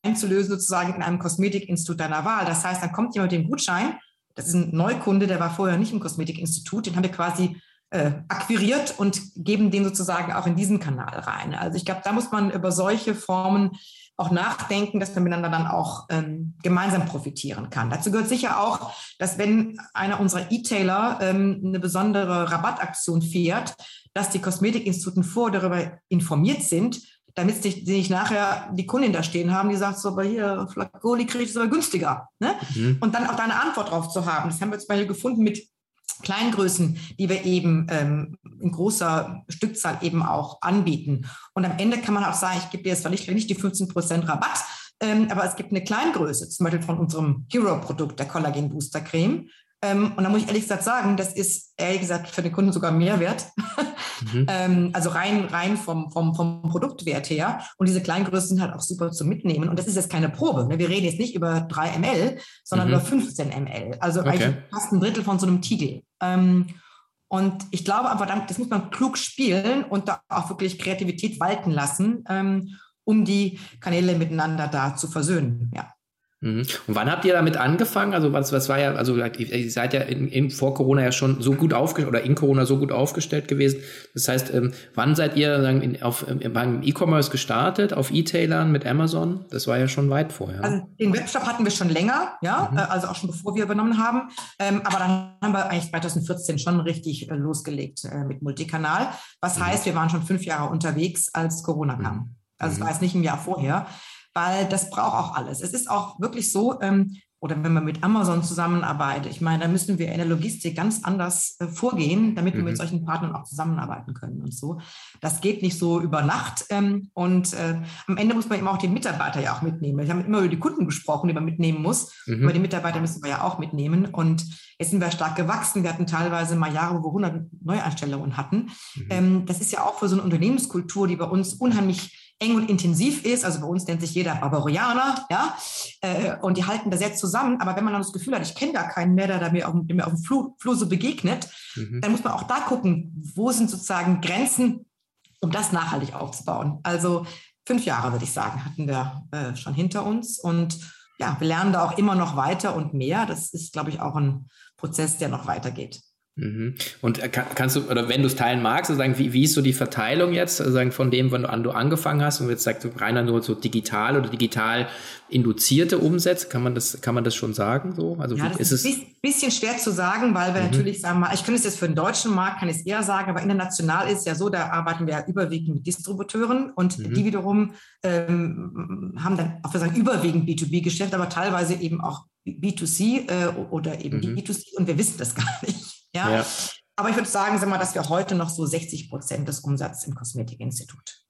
einzulösen sozusagen in einem Kosmetikinstitut deiner Wahl. Das heißt, dann kommt jemand mit dem Gutschein, das ist ein Neukunde, der war vorher nicht im Kosmetikinstitut, den haben wir quasi äh, akquiriert und geben den sozusagen auch in diesen Kanal rein. Also ich glaube, da muss man über solche Formen auch nachdenken, dass man miteinander dann auch ähm, gemeinsam profitieren kann. Dazu gehört sicher auch, dass wenn einer unserer E-Tailer ähm, eine besondere Rabattaktion fährt, dass die Kosmetikinstituten vor darüber informiert sind, damit sie nicht nachher die Kundin da stehen haben, die sagt so, aber hier, Flacoli kriege ich es aber günstiger. Ne? Mhm. Und dann auch da eine Antwort drauf zu haben. Das haben wir zum Beispiel gefunden mit Kleingrößen, die wir eben ähm, in großer Stückzahl eben auch anbieten. Und am Ende kann man auch sagen, ich gebe dir jetzt nicht, nicht die 15% Rabatt, ähm, aber es gibt eine Kleingröße, zum Beispiel von unserem Hero-Produkt, der Collagen Booster Creme. Ähm, und da muss ich ehrlich gesagt sagen, das ist ehrlich gesagt für den Kunden sogar Mehrwert. Mhm. ähm, also rein, rein vom, vom, vom Produktwert her. Und diese Kleingrößen sind halt auch super zu mitnehmen. Und das ist jetzt keine Probe. Ne? Wir reden jetzt nicht über 3 ml, sondern mhm. über 15 ml. Also okay. eigentlich fast ein Drittel von so einem Tiegel. Ähm, und ich glaube einfach, das muss man klug spielen und da auch wirklich Kreativität walten lassen, ähm, um die Kanäle miteinander da zu versöhnen. Ja. Mhm. Und wann habt ihr damit angefangen? Also was, was war ja, also ihr seid ja in, in, vor Corona ja schon so gut aufgestellt oder in Corona so gut aufgestellt gewesen. Das heißt, ähm, wann seid ihr sagen, in, auf, beim E-Commerce gestartet, auf E-Tailern mit Amazon? Das war ja schon weit vorher. Also den Webshop hatten wir schon länger, ja, mhm. Äh, also auch schon bevor wir übernommen haben. Ähm, aber dann haben wir eigentlich 2014 schon richtig äh, losgelegt äh, mit Multikanal. Was mhm. heißt, wir waren schon fünf Jahre unterwegs, als Corona kam. Mhm. Also es war jetzt nicht ein Jahr vorher weil das braucht auch alles. Es ist auch wirklich so, ähm, oder wenn man mit Amazon zusammenarbeitet, ich meine, da müssen wir in der Logistik ganz anders äh, vorgehen, damit mhm. wir mit mhm. solchen Partnern auch zusammenarbeiten können und so. Das geht nicht so über Nacht. Ähm, und äh, am Ende muss man eben auch den Mitarbeiter ja auch mitnehmen. Wir haben immer über die Kunden gesprochen, die man mitnehmen muss. Mhm. Aber die Mitarbeiter müssen wir ja auch mitnehmen. Und jetzt sind wir stark gewachsen. Wir hatten teilweise mal Jahre, wo wir 100 Neueinstellungen hatten. Mhm. Ähm, das ist ja auch für so eine Unternehmenskultur, die bei uns unheimlich eng und intensiv ist. Also bei uns nennt sich jeder Barbarianer, ja. Äh, und die halten das jetzt zusammen. Aber wenn man dann das Gefühl hat, ich kenne gar keinen mehr, der mir auf, der mir auf dem Flur, Flur so begegnet, mhm. dann muss man auch da gucken, wo sind sozusagen Grenzen, um das nachhaltig aufzubauen. Also fünf Jahre, würde ich sagen, hatten wir äh, schon hinter uns. Und ja, wir lernen da auch immer noch weiter und mehr. Das ist, glaube ich, auch ein Prozess, der noch weitergeht. Mhm. Und äh, kannst du, oder wenn du es teilen magst, sagen, wie, wie ist so die Verteilung jetzt, sagen, von dem, wann du, an du angefangen hast und jetzt sagst du reiner nur so digital oder digital induzierte Umsätze, kann man das, kann man das schon sagen, so? Also, ja, das ist, ist ein bisschen schwer zu sagen, weil wir mhm. natürlich sagen, mal, ich könnte es jetzt für den deutschen Markt, kann ich es eher sagen, aber international ist es ja so, da arbeiten wir ja überwiegend mit Distributeuren und mhm. die wiederum ähm, haben dann auch, wir sagen, überwiegend B2B-Geschäft, aber teilweise eben auch B2C äh, oder eben mhm. B2C und wir wissen das gar nicht. Ja? ja. Aber ich würde sagen, sag mal, dass wir heute noch so 60 Prozent des Umsatzes im Kosmetikinstitut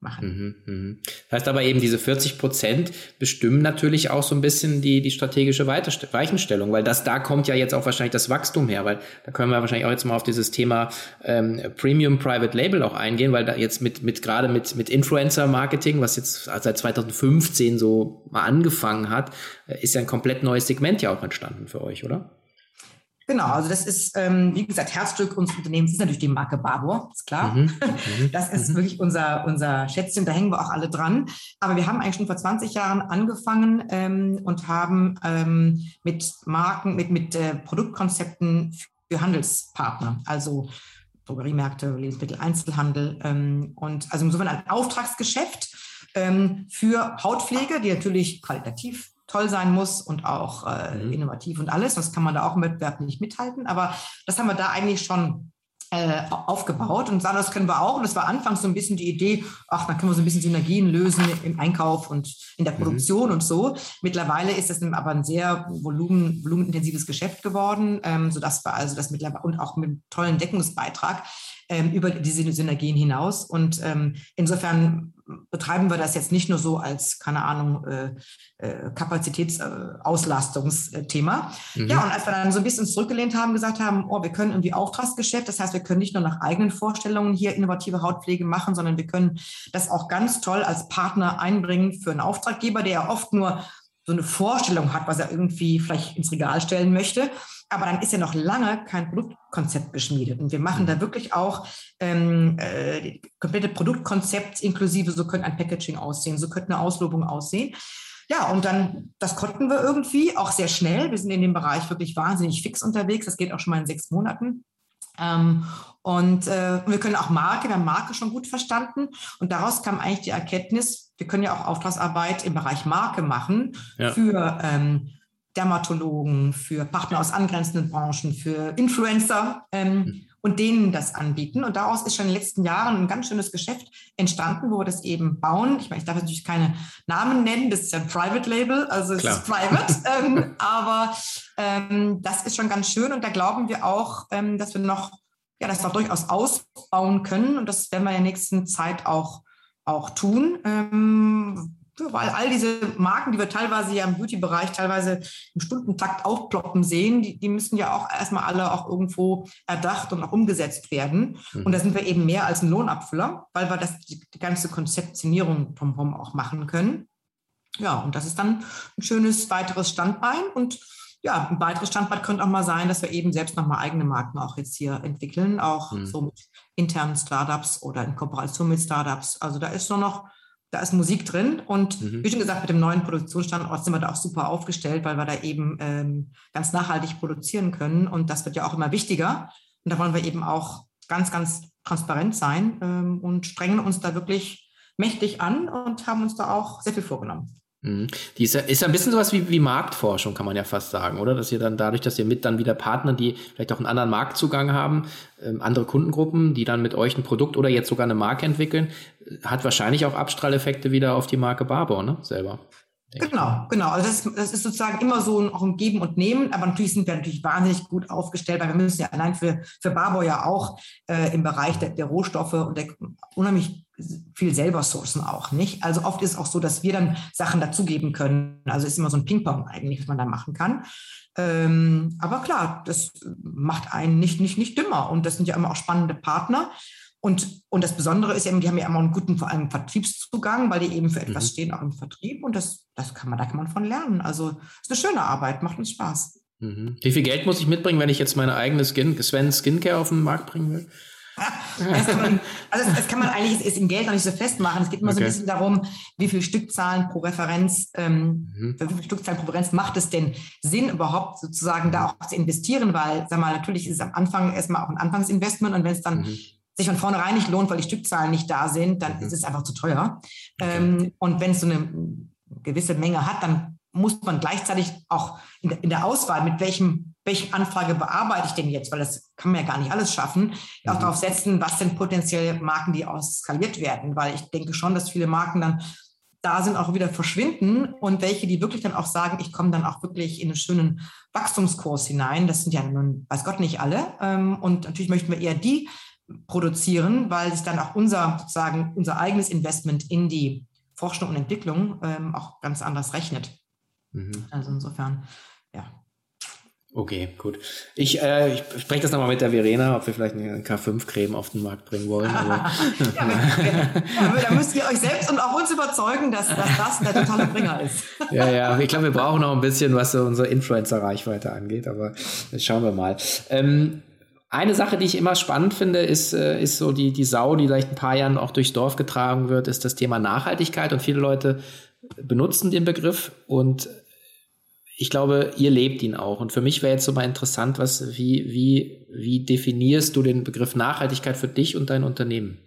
machen. Mhm, mhm. Das heißt aber eben, diese 40 Prozent bestimmen natürlich auch so ein bisschen die, die strategische Weichenstellung, weil das, da kommt ja jetzt auch wahrscheinlich das Wachstum her, weil da können wir wahrscheinlich auch jetzt mal auf dieses Thema ähm, Premium Private Label auch eingehen, weil da jetzt mit, mit gerade mit, mit Influencer Marketing, was jetzt seit 2015 so mal angefangen hat, äh, ist ja ein komplett neues Segment ja auch entstanden für euch, oder? Genau, also das ist, ähm, wie gesagt, Herzstück unseres Unternehmens ist natürlich die Marke Barbour, ist klar. Mhm. mhm. Das ist mhm. wirklich unser, unser Schätzchen, da hängen wir auch alle dran. Aber wir haben eigentlich schon vor 20 Jahren angefangen ähm, und haben ähm, mit Marken, mit, mit äh, Produktkonzepten für Handelspartner, also Drogeriemärkte, Lebensmittel, Einzelhandel ähm, und also insofern ein Auftragsgeschäft ähm, für Hautpflege, die natürlich qualitativ toll sein muss und auch äh, mhm. innovativ und alles. Das kann man da auch im Wettbewerb nicht mithalten. Aber das haben wir da eigentlich schon äh, aufgebaut und sagen, das können wir auch. Und das war anfangs so ein bisschen die Idee, ach, dann können wir so ein bisschen Synergien lösen im Einkauf und in der mhm. Produktion mhm. und so. Mittlerweile ist das aber ein sehr volumen, volumenintensives Geschäft geworden, ähm, sodass wir also das mittlerweile und auch mit einem tollen Deckungsbeitrag ähm, über diese Synergien hinaus. Und ähm, insofern betreiben wir das jetzt nicht nur so als, keine Ahnung, äh, äh, Kapazitätsauslastungsthema. Mhm. Ja, und als wir dann so ein bisschen zurückgelehnt haben, gesagt haben, oh, wir können irgendwie Auftragsgeschäft, das heißt, wir können nicht nur nach eigenen Vorstellungen hier innovative Hautpflege machen, sondern wir können das auch ganz toll als Partner einbringen für einen Auftraggeber, der ja oft nur so eine Vorstellung hat, was er irgendwie vielleicht ins Regal stellen möchte. Aber dann ist ja noch lange kein Produktkonzept geschmiedet. Und wir machen da mhm. wirklich auch ähm, äh, komplette Produktkonzept inklusive, so könnte ein Packaging aussehen, so könnte eine Auslobung aussehen. Ja, und dann, das konnten wir irgendwie auch sehr schnell. Wir sind in dem Bereich wirklich wahnsinnig fix unterwegs. Das geht auch schon mal in sechs Monaten. Ähm, und äh, wir können auch Marke, wir haben Marke schon gut verstanden. Und daraus kam eigentlich die Erkenntnis, wir können ja auch Auftragsarbeit im Bereich Marke machen ja. für ähm, Dermatologen, für Partner aus angrenzenden Branchen, für Influencer ähm, mhm. und denen das anbieten. Und daraus ist schon in den letzten Jahren ein ganz schönes Geschäft entstanden, wo wir das eben bauen. Ich meine, ich darf natürlich keine Namen nennen, das ist ja ein Private Label, also es ist private, ähm, aber ähm, das ist schon ganz schön und da glauben wir auch, ähm, dass wir noch, ja, das auch durchaus ausbauen können und das werden wir in der nächsten Zeit auch auch tun, ähm, weil all diese Marken, die wir teilweise ja im Beauty-Bereich teilweise im Stundentakt aufploppen sehen, die, die, müssen ja auch erstmal alle auch irgendwo erdacht und auch umgesetzt werden. Mhm. Und da sind wir eben mehr als ein Lohnabfüller, weil wir das, die, die ganze Konzeptionierung drumherum auch machen können. Ja, und das ist dann ein schönes weiteres Standbein. Und ja, ein weiteres Standbein könnte auch mal sein, dass wir eben selbst nochmal eigene Marken auch jetzt hier entwickeln, auch mhm. so mit internen Startups oder in Kooperation mit Startups. Also da ist nur noch da ist Musik drin und mhm. wie schon gesagt, mit dem neuen Produktionsstandort sind wir da auch super aufgestellt, weil wir da eben ähm, ganz nachhaltig produzieren können und das wird ja auch immer wichtiger und da wollen wir eben auch ganz, ganz transparent sein ähm, und strengen uns da wirklich mächtig an und haben uns da auch sehr viel vorgenommen. Mhm. Die ist ja, ist ja ein bisschen sowas wie, wie Marktforschung, kann man ja fast sagen, oder? Dass ihr dann dadurch, dass ihr mit dann wieder Partner, die vielleicht auch einen anderen Marktzugang haben, ähm, andere Kundengruppen, die dann mit euch ein Produkt oder jetzt sogar eine Marke entwickeln, hat wahrscheinlich auch Abstrahleffekte wieder auf die Marke Barbour, ne? Selber. Genau, genau. Also das, das, ist sozusagen immer so ein, auch ein Geben und Nehmen, aber natürlich sind wir natürlich wahnsinnig gut aufgestellt, weil wir müssen ja allein für, für Barbour ja auch äh, im Bereich der, der Rohstoffe und der unheimlich viel selber sourcen auch, nicht? Also oft ist es auch so, dass wir dann Sachen dazugeben können. Also ist immer so ein Ping-Pong eigentlich, was man da machen kann. Ähm, aber klar, das macht einen nicht, nicht, nicht dümmer und das sind ja immer auch spannende Partner. Und, und das Besondere ist eben, die haben ja immer einen guten, vor allem Vertriebszugang, weil die eben für etwas mhm. stehen, auch im Vertrieb. Und das, das kann man, da kann man von lernen. Also ist eine schöne Arbeit, macht uns Spaß. Mhm. Wie viel Geld muss ich mitbringen, wenn ich jetzt meine eigene Skin, Sven Skincare auf den Markt bringen will? man, also das, kann man eigentlich ist im Geld noch nicht so festmachen. Es geht immer okay. so ein bisschen darum, wie viele Stückzahlen pro Referenz, ähm, mhm. wie viele Stückzahlen pro Referenz macht es denn Sinn, überhaupt sozusagen da auch zu investieren, weil, sag mal, natürlich ist es am Anfang erstmal auch ein Anfangsinvestment und wenn es dann mhm. Sich von vornherein nicht lohnt, weil die Stückzahlen nicht da sind, dann mhm. ist es einfach zu teuer. Okay. Ähm, und wenn es so eine gewisse Menge hat, dann muss man gleichzeitig auch in der, in der Auswahl, mit welchem welche Anfrage bearbeite ich denn jetzt, weil das kann man ja gar nicht alles schaffen, auch mhm. darauf setzen, was sind potenziell Marken, die ausskaliert werden, weil ich denke schon, dass viele Marken dann da sind, auch wieder verschwinden und welche, die wirklich dann auch sagen, ich komme dann auch wirklich in einen schönen Wachstumskurs hinein. Das sind ja nun, weiß Gott, nicht alle. Ähm, und natürlich möchten wir eher die produzieren, weil sich dann auch unser, sozusagen, unser eigenes Investment in die Forschung und Entwicklung ähm, auch ganz anders rechnet. Mhm. Also insofern, ja, Okay, gut. Ich, äh, ich spreche das nochmal mit der Verena, ob wir vielleicht eine K5-Creme auf den Markt bringen wollen. Ja, ja, da müsst ihr euch selbst und auch uns überzeugen, dass, dass das der totale Bringer ist. ja, ja, ich glaube, wir brauchen noch ein bisschen, was so unsere Influencer-Reichweite angeht, aber schauen wir mal. Ähm, eine Sache, die ich immer spannend finde, ist, äh, ist so die, die Sau, die vielleicht ein paar Jahren auch durchs Dorf getragen wird, ist das Thema Nachhaltigkeit. Und viele Leute benutzen den Begriff und ich glaube, ihr lebt ihn auch. Und für mich wäre jetzt so mal interessant, was, wie, wie, wie definierst du den Begriff Nachhaltigkeit für dich und dein Unternehmen?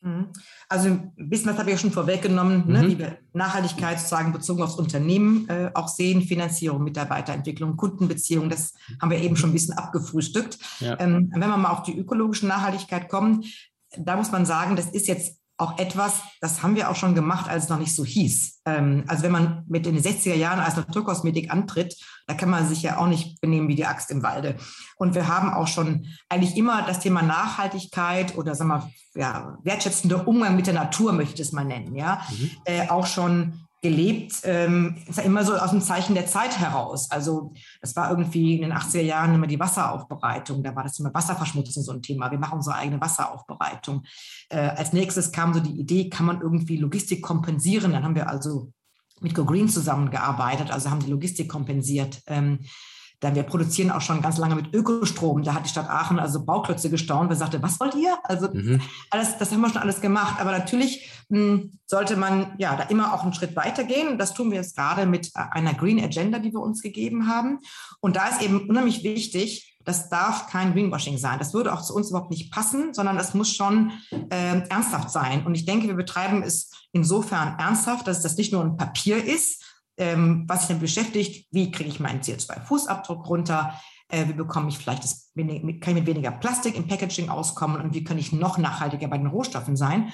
Mhm. Also ein bisschen was habe ich ja schon vorweggenommen, ne, mhm. ne, wie wir Nachhaltigkeit sozusagen bezogen aufs Unternehmen äh, auch sehen, Finanzierung, Mitarbeiterentwicklung, Kundenbeziehungen, das haben wir eben schon ein bisschen abgefrühstückt. Ja. Ähm, wenn wir mal auf die ökologische Nachhaltigkeit kommen, da muss man sagen, das ist jetzt auch etwas, das haben wir auch schon gemacht, als es noch nicht so hieß. Ähm, also wenn man mit in den 60er Jahren als Naturkosmetik antritt, da kann man sich ja auch nicht benehmen wie die Axt im Walde. Und wir haben auch schon eigentlich immer das Thema Nachhaltigkeit oder sagen wir, ja, wertschätzender Umgang mit der Natur, möchte ich es mal nennen, ja, mhm. äh, auch schon gelebt, ähm, immer so aus dem Zeichen der Zeit heraus. Also das war irgendwie in den 80er Jahren immer die Wasseraufbereitung, da war das Thema Wasserverschmutzung so ein Thema. Wir machen unsere eigene Wasseraufbereitung. Äh, als nächstes kam so die Idee, kann man irgendwie Logistik kompensieren? Dann haben wir also mit Go Green zusammengearbeitet, also haben die Logistik kompensiert. Ähm, dann wir produzieren auch schon ganz lange mit Ökostrom. Da hat die Stadt Aachen also Bauklötze gestaunt und sagte, was wollt ihr? Also mhm. alles, das haben wir schon alles gemacht. Aber natürlich mh, hm, sollte man ja da immer auch einen Schritt weitergehen. das tun wir jetzt gerade mit einer Green Agenda, die wir uns gegeben haben. Und da ist eben unheimlich wichtig, das darf kein Greenwashing sein. Das würde auch zu uns überhaupt nicht passen, sondern das muss schon äh, ernsthaft sein. Und ich denke, wir betreiben es insofern ernsthaft, dass das nicht nur ein Papier ist, ähm, was sich damit beschäftigt, wie kriege ich meinen CO2-Fußabdruck runter, äh, wie bekomme ich vielleicht das, kann ich mit weniger Plastik im Packaging auskommen und wie kann ich noch nachhaltiger bei den Rohstoffen sein.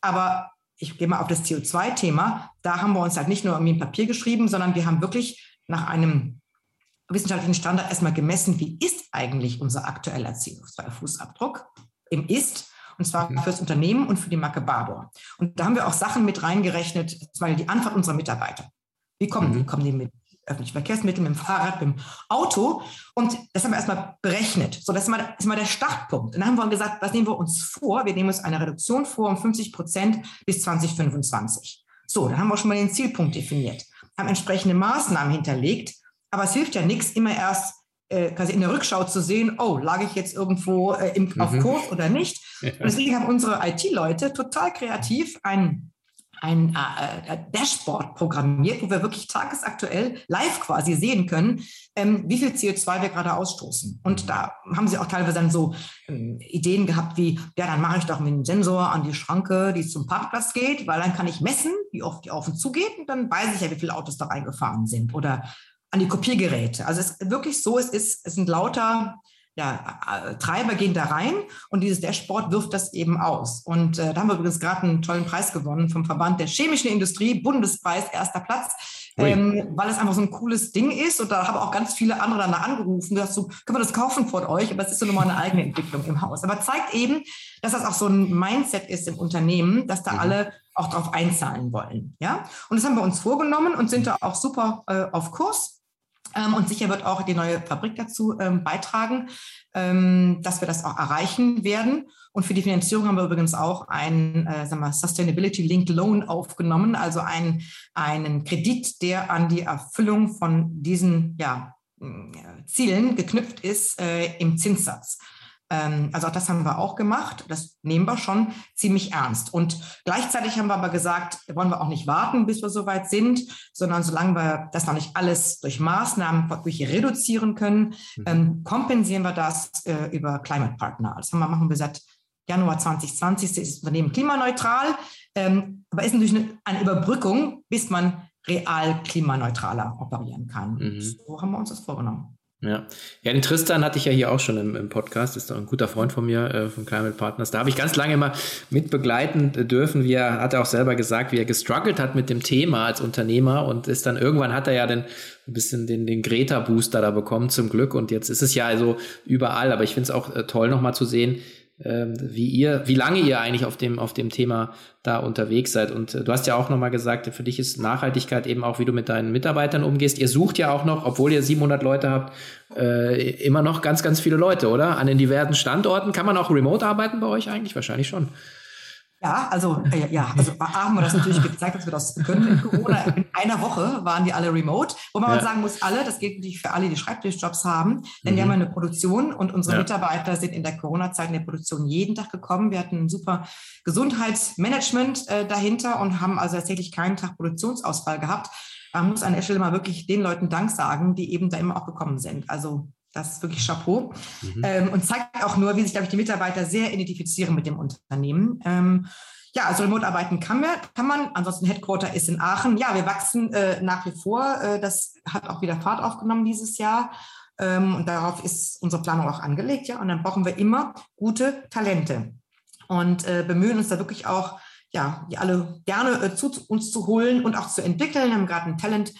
Aber ich gehe mal auf das CO2-Thema, da haben wir uns halt nicht nur irgendwie ein Papier geschrieben, sondern wir haben wirklich nach einem wissenschaftlichen Standard erstmal gemessen, wie ist eigentlich unser aktueller CO2-Fußabdruck im Ist und zwar mhm. fürs Unternehmen und für die Marke Barbour. Und da haben wir auch Sachen mit reingerechnet, zum Beispiel die Antwort unserer Mitarbeiter. Wie kommen, mhm. wie kommen die mit öffentlichen Verkehrsmitteln, mit dem Fahrrad, mit dem Auto? Und das haben wir erstmal berechnet. So, das ist mal, das ist mal der Startpunkt. Und dann haben wir gesagt, was nehmen wir uns vor? Wir nehmen uns eine Reduktion vor um 50 Prozent bis 2025. So, dann haben wir schon mal den Zielpunkt definiert, haben entsprechende Maßnahmen hinterlegt. Aber es hilft ja nichts, immer erst äh, quasi in der Rückschau zu sehen, oh, lag ich jetzt irgendwo äh, im, mhm. auf Kurs oder nicht? Und deswegen haben unsere IT-Leute total kreativ einen ein äh, äh, Dashboard programmiert, wo wir wirklich tagesaktuell live quasi sehen können, ähm, wie viel CO2 wir gerade ausstoßen. Und da haben sie auch teilweise dann so ähm, Ideen gehabt wie, ja, dann mache ich doch mit einem Sensor an die Schranke, die zum Parkplatz geht, weil dann kann ich messen, wie oft die auf und zu geht und dann weiß ich ja, wie viele Autos da reingefahren sind. Oder an die Kopiergeräte. Also es ist wirklich so, es ist, es sind lauter ja, äh, Treiber gehen da rein und dieses Dashboard wirft das eben aus. Und äh, da haben wir übrigens gerade einen tollen Preis gewonnen vom Verband der chemischen Industrie, Bundespreis, erster Platz, ähm, weil es einfach so ein cooles Ding ist. Und da haben auch ganz viele andere dann angerufen, gesagt, so, können wir das kaufen von euch? Aber es ist so nochmal eine eigene Entwicklung im Haus. Aber zeigt eben, dass das auch so ein Mindset ist im Unternehmen, dass da mhm. alle auch drauf einzahlen wollen. Ja, und das haben wir uns vorgenommen und sind da auch super äh, auf Kurs. Ähm, und sicher wird auch die neue Fabrik dazu ähm, beitragen, ähm, dass wir das auch erreichen werden. Und für die Finanzierung haben wir übrigens auch einen äh, Sustainability Linked Loan aufgenommen, also einen, einen Kredit, der an die Erfüllung von diesen ja, Zielen geknüpft ist äh, im Zinssatz. Ähm, also auch das haben wir auch gemacht. Das nehmen wir schon ziemlich ernst. Und gleichzeitig haben wir aber gesagt, wollen wir auch nicht warten, bis wir soweit sind, sondern solange wir das noch nicht alles durch Maßnahmen wirklich reduzieren können, mhm. ähm, kompensieren wir das äh, über Climate Partner. Das haben wir, machen wir seit Januar 2020 ist das Unternehmen klimaneutral, ähm, aber ist natürlich eine, eine, Überbrückung, bis man real klimaneutraler operieren kann. Mhm. So haben wir uns das vorgenommen. Ja. ja, den Tristan hatte ich ja hier auch schon im, im Podcast, ist doch ein guter Freund von mir, äh, von Climate Partners. Da habe ich ganz lange immer mit begleiten dürfen, wie er, hat er auch selber gesagt, wie er gestruggelt hat mit dem Thema als Unternehmer und ist dann irgendwann hat er ja dann ein bisschen den, den Greta-Booster da bekommen, zum Glück. Und jetzt ist es ja also überall, aber ich finde es auch äh, toll, nochmal zu sehen, wie ihr, wie lange ihr eigentlich auf dem, auf dem Thema da unterwegs seid. Und äh, du hast ja auch nochmal gesagt, für dich ist Nachhaltigkeit eben auch, wie du mit deinen Mitarbeitern umgehst. Ihr sucht ja auch noch, obwohl ihr 700 Leute habt, äh, immer noch ganz, ganz viele Leute, oder? An den diversen Standorten. Kann man auch remote arbeiten bei euch eigentlich? Wahrscheinlich schon. Ja, also äh, ja, also haben wir das natürlich gezeigt, dass wir das können in Corona. In einer Woche waren die alle remote, wo man ja. sagen muss, alle, das gilt natürlich für alle, die Schreibtischjobs haben, denn mhm. wir haben eine Produktion und unsere ja. Mitarbeiter sind in der Corona-Zeit in der Produktion jeden Tag gekommen. Wir hatten ein super Gesundheitsmanagement äh, dahinter und haben also tatsächlich keinen Tag Produktionsausfall gehabt. Man muss an der Stelle mal wirklich den Leuten Dank sagen, die eben da immer auch gekommen sind. Also das ist wirklich Chapeau. Mhm. Ähm, und zeigt auch nur, wie sich, glaube ich, die Mitarbeiter sehr identifizieren mit dem Unternehmen. Ähm, ja, also remote arbeiten kann, man, kann man. Ansonsten Headquarter ist in Aachen. Ja, wir wachsen äh, nach wie vor. Äh, das hat auch wieder Fahrt aufgenommen dieses Jahr. Ähm, und darauf ist unsere Planung auch angelegt. Ja, und dann brauchen wir immer gute Talente und äh, bemühen uns da wirklich auch, ja, die alle gerne äh, zu uns zu holen und auch zu entwickeln. Wir haben gerade ein Talent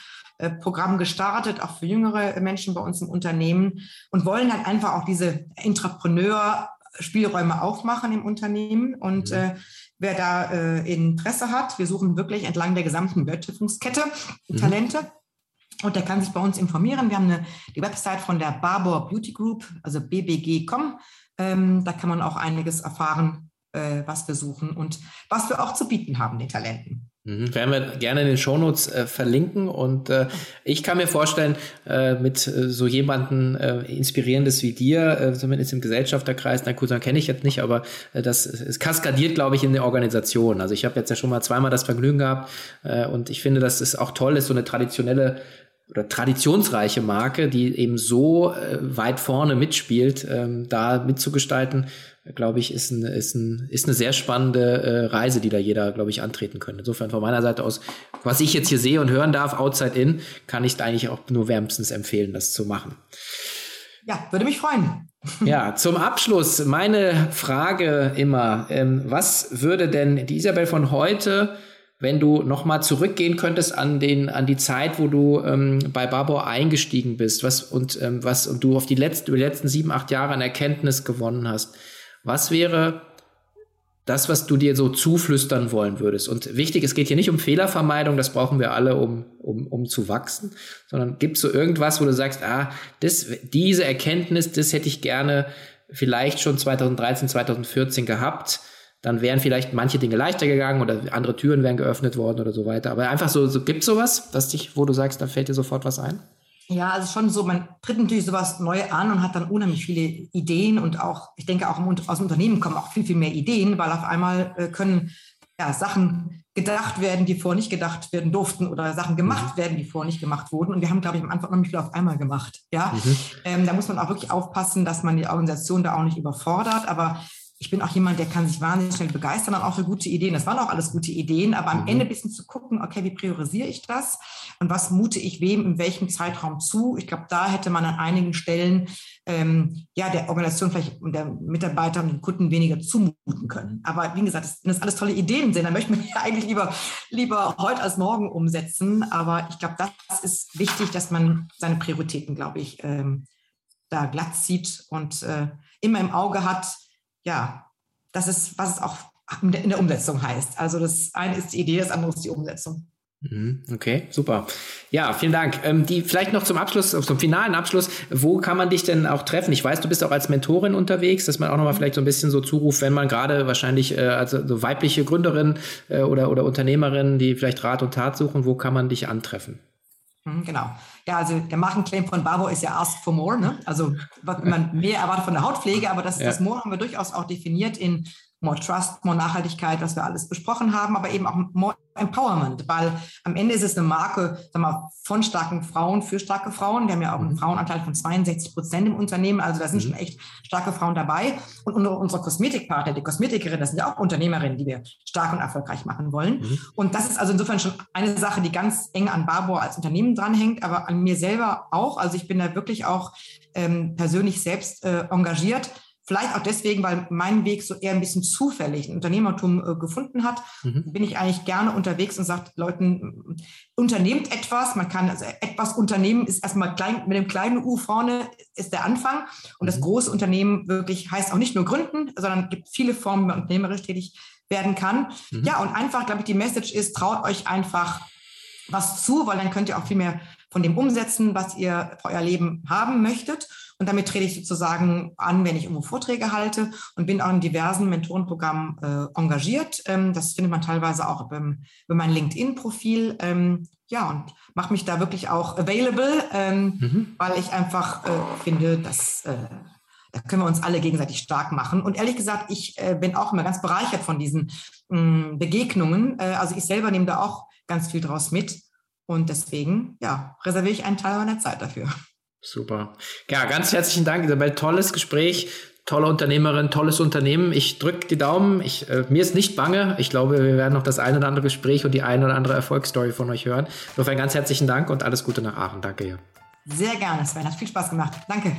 Programm gestartet, auch für jüngere Menschen bei uns im Unternehmen und wollen halt einfach auch diese Entrepreneur-Spielräume aufmachen im Unternehmen. Und mhm. äh, wer da äh, Interesse hat, wir suchen wirklich entlang der gesamten Wertschöpfungskette mhm. Talente. Und der kann sich bei uns informieren. Wir haben eine, die Website von der Barbour Beauty Group, also bbg.com. Ähm, da kann man auch einiges erfahren, äh, was wir suchen und was wir auch zu bieten haben, den Talenten. Mhm, werden wir gerne in den Shownotes äh, verlinken und äh, ich kann mir vorstellen, äh, mit äh, so jemanden äh, Inspirierendes wie dir, äh, zumindest im Gesellschafterkreis, na dann kenne ich jetzt nicht, aber äh, das es kaskadiert, glaube ich, in der Organisation. Also ich habe jetzt ja schon mal zweimal das Vergnügen gehabt äh, und ich finde, dass es auch toll ist, so eine traditionelle oder traditionsreiche Marke, die eben so äh, weit vorne mitspielt, ähm, da mitzugestalten glaube ich, ist, ein, ist, ein, ist eine sehr spannende äh, Reise, die da jeder, glaube ich, antreten könnte. Insofern von meiner Seite aus, was ich jetzt hier sehe und hören darf, outside in, kann ich eigentlich auch nur wärmstens empfehlen, das zu machen. Ja, würde mich freuen. Ja, zum Abschluss meine Frage immer, ähm, was würde denn die Isabel von heute wenn du nochmal zurückgehen könntest an den, an die Zeit, wo du ähm, bei Barbour eingestiegen bist, was und ähm, was und du auf die letzten, die letzten sieben, acht Jahre an Erkenntnis gewonnen hast. Was wäre das, was du dir so zuflüstern wollen würdest? Und wichtig, es geht hier nicht um Fehlervermeidung, das brauchen wir alle, um, um, um zu wachsen, sondern gibt es so irgendwas, wo du sagst, ah, das, diese Erkenntnis, das hätte ich gerne vielleicht schon 2013, 2014 gehabt, dann wären vielleicht manche Dinge leichter gegangen oder andere Türen wären geöffnet worden oder so weiter. Aber einfach so, so gibt es sowas, was dich, wo du sagst, da fällt dir sofort was ein? Ja, also schon so, man tritt natürlich sowas neu an und hat dann unheimlich viele Ideen und auch, ich denke auch aus dem Unternehmen kommen auch viel, viel mehr Ideen, weil auf einmal äh, können ja, Sachen gedacht werden, die vorher nicht gedacht werden durften oder Sachen gemacht mhm. werden, die vorher nicht gemacht wurden. Und wir haben, glaube ich, am Anfang noch nicht viel auf einmal gemacht. Ja, mhm. ähm, da muss man auch wirklich aufpassen, dass man die Organisation da auch nicht überfordert. Aber ich bin auch jemand, der kann sich wahnsinnig schnell begeistern, dann auch für gute Ideen. Das waren auch alles gute Ideen, aber am mhm. Ende ein bisschen zu gucken, okay, wie priorisiere ich das und was mute ich wem in welchem Zeitraum zu? Ich glaube, da hätte man an einigen Stellen ähm, ja der Organisation vielleicht und der Mitarbeiter und den Kunden weniger zumuten können. Aber wie gesagt, wenn das alles tolle Ideen sind, dann möchte man ja eigentlich lieber, lieber heute als morgen umsetzen. Aber ich glaube, das ist wichtig, dass man seine Prioritäten, glaube ich, ähm, da glatt zieht und äh, immer im Auge hat, ja, das ist, was es auch in der Umsetzung heißt. Also das eine ist die Idee, das andere ist die Umsetzung. Mhm, okay, super. Ja, vielen Dank. Ähm, die vielleicht noch zum Abschluss, zum finalen Abschluss, wo kann man dich denn auch treffen? Ich weiß, du bist auch als Mentorin unterwegs, dass man auch nochmal vielleicht so ein bisschen so zuruft, wenn man gerade wahrscheinlich äh, also so weibliche Gründerin äh, oder, oder Unternehmerin, die vielleicht Rat und Tat suchen, wo kann man dich antreffen? Mhm, genau. Ja, also der Markenclaim von Babo ist ja Ask for More, ne? Also man mehr erwartet von der Hautpflege, aber das, ja. das More haben wir durchaus auch definiert in More Trust, More Nachhaltigkeit, was wir alles besprochen haben, aber eben auch More Empowerment, weil am Ende ist es eine Marke sag mal, von starken Frauen für starke Frauen. Wir haben ja auch einen mhm. Frauenanteil von 62 Prozent im Unternehmen, also da sind mhm. schon echt starke Frauen dabei. Und unsere Kosmetikpartner, die Kosmetikerinnen, das sind ja auch Unternehmerinnen, die wir stark und erfolgreich machen wollen. Mhm. Und das ist also insofern schon eine Sache, die ganz eng an Barbour als Unternehmen dranhängt, aber an mir selber auch. Also ich bin da wirklich auch ähm, persönlich selbst äh, engagiert Vielleicht auch deswegen, weil mein Weg so eher ein bisschen zufällig ein Unternehmertum äh, gefunden hat, mhm. bin ich eigentlich gerne unterwegs und sagt Leuten, unternehmt etwas. Man kann also etwas unternehmen, ist erstmal klein, mit dem kleinen U vorne ist der Anfang. Und das mhm. große Unternehmen wirklich heißt auch nicht nur gründen, sondern gibt viele Formen, wie man unternehmerisch tätig werden kann. Mhm. Ja, und einfach, glaube ich, die Message ist, traut euch einfach was zu, weil dann könnt ihr auch viel mehr von dem umsetzen, was ihr für euer Leben haben möchtet. Und damit trete ich sozusagen an, wenn ich irgendwo Vorträge halte und bin auch in diversen Mentorenprogrammen äh, engagiert. Ähm, das findet man teilweise auch über, über mein LinkedIn-Profil. Ähm, ja, und mache mich da wirklich auch available, ähm, mhm. weil ich einfach äh, finde, dass äh, da können wir uns alle gegenseitig stark machen. Und ehrlich gesagt, ich äh, bin auch immer ganz bereichert von diesen mh, mm, Begegnungen. Äh, also ich selber nehme da auch ganz viel draus mit. Und deswegen, ja, reserviere ich einen Teil meiner Zeit dafür. Super. Ja, ganz herzlichen Dank, Isabel. Tolles Gespräch, tolle Unternehmerin, tolles Unternehmen. Ich drücke die Daumen. Ich, äh, mir ist nicht bange. Ich glaube, wir werden noch das ein oder andere Gespräch und die eine oder andere Erfolgsstory von euch hören. Insofern ganz herzlichen Dank und alles Gute nach Aachen. Danke. Sehr gerne, Sven. Hat viel Spaß gemacht. Danke.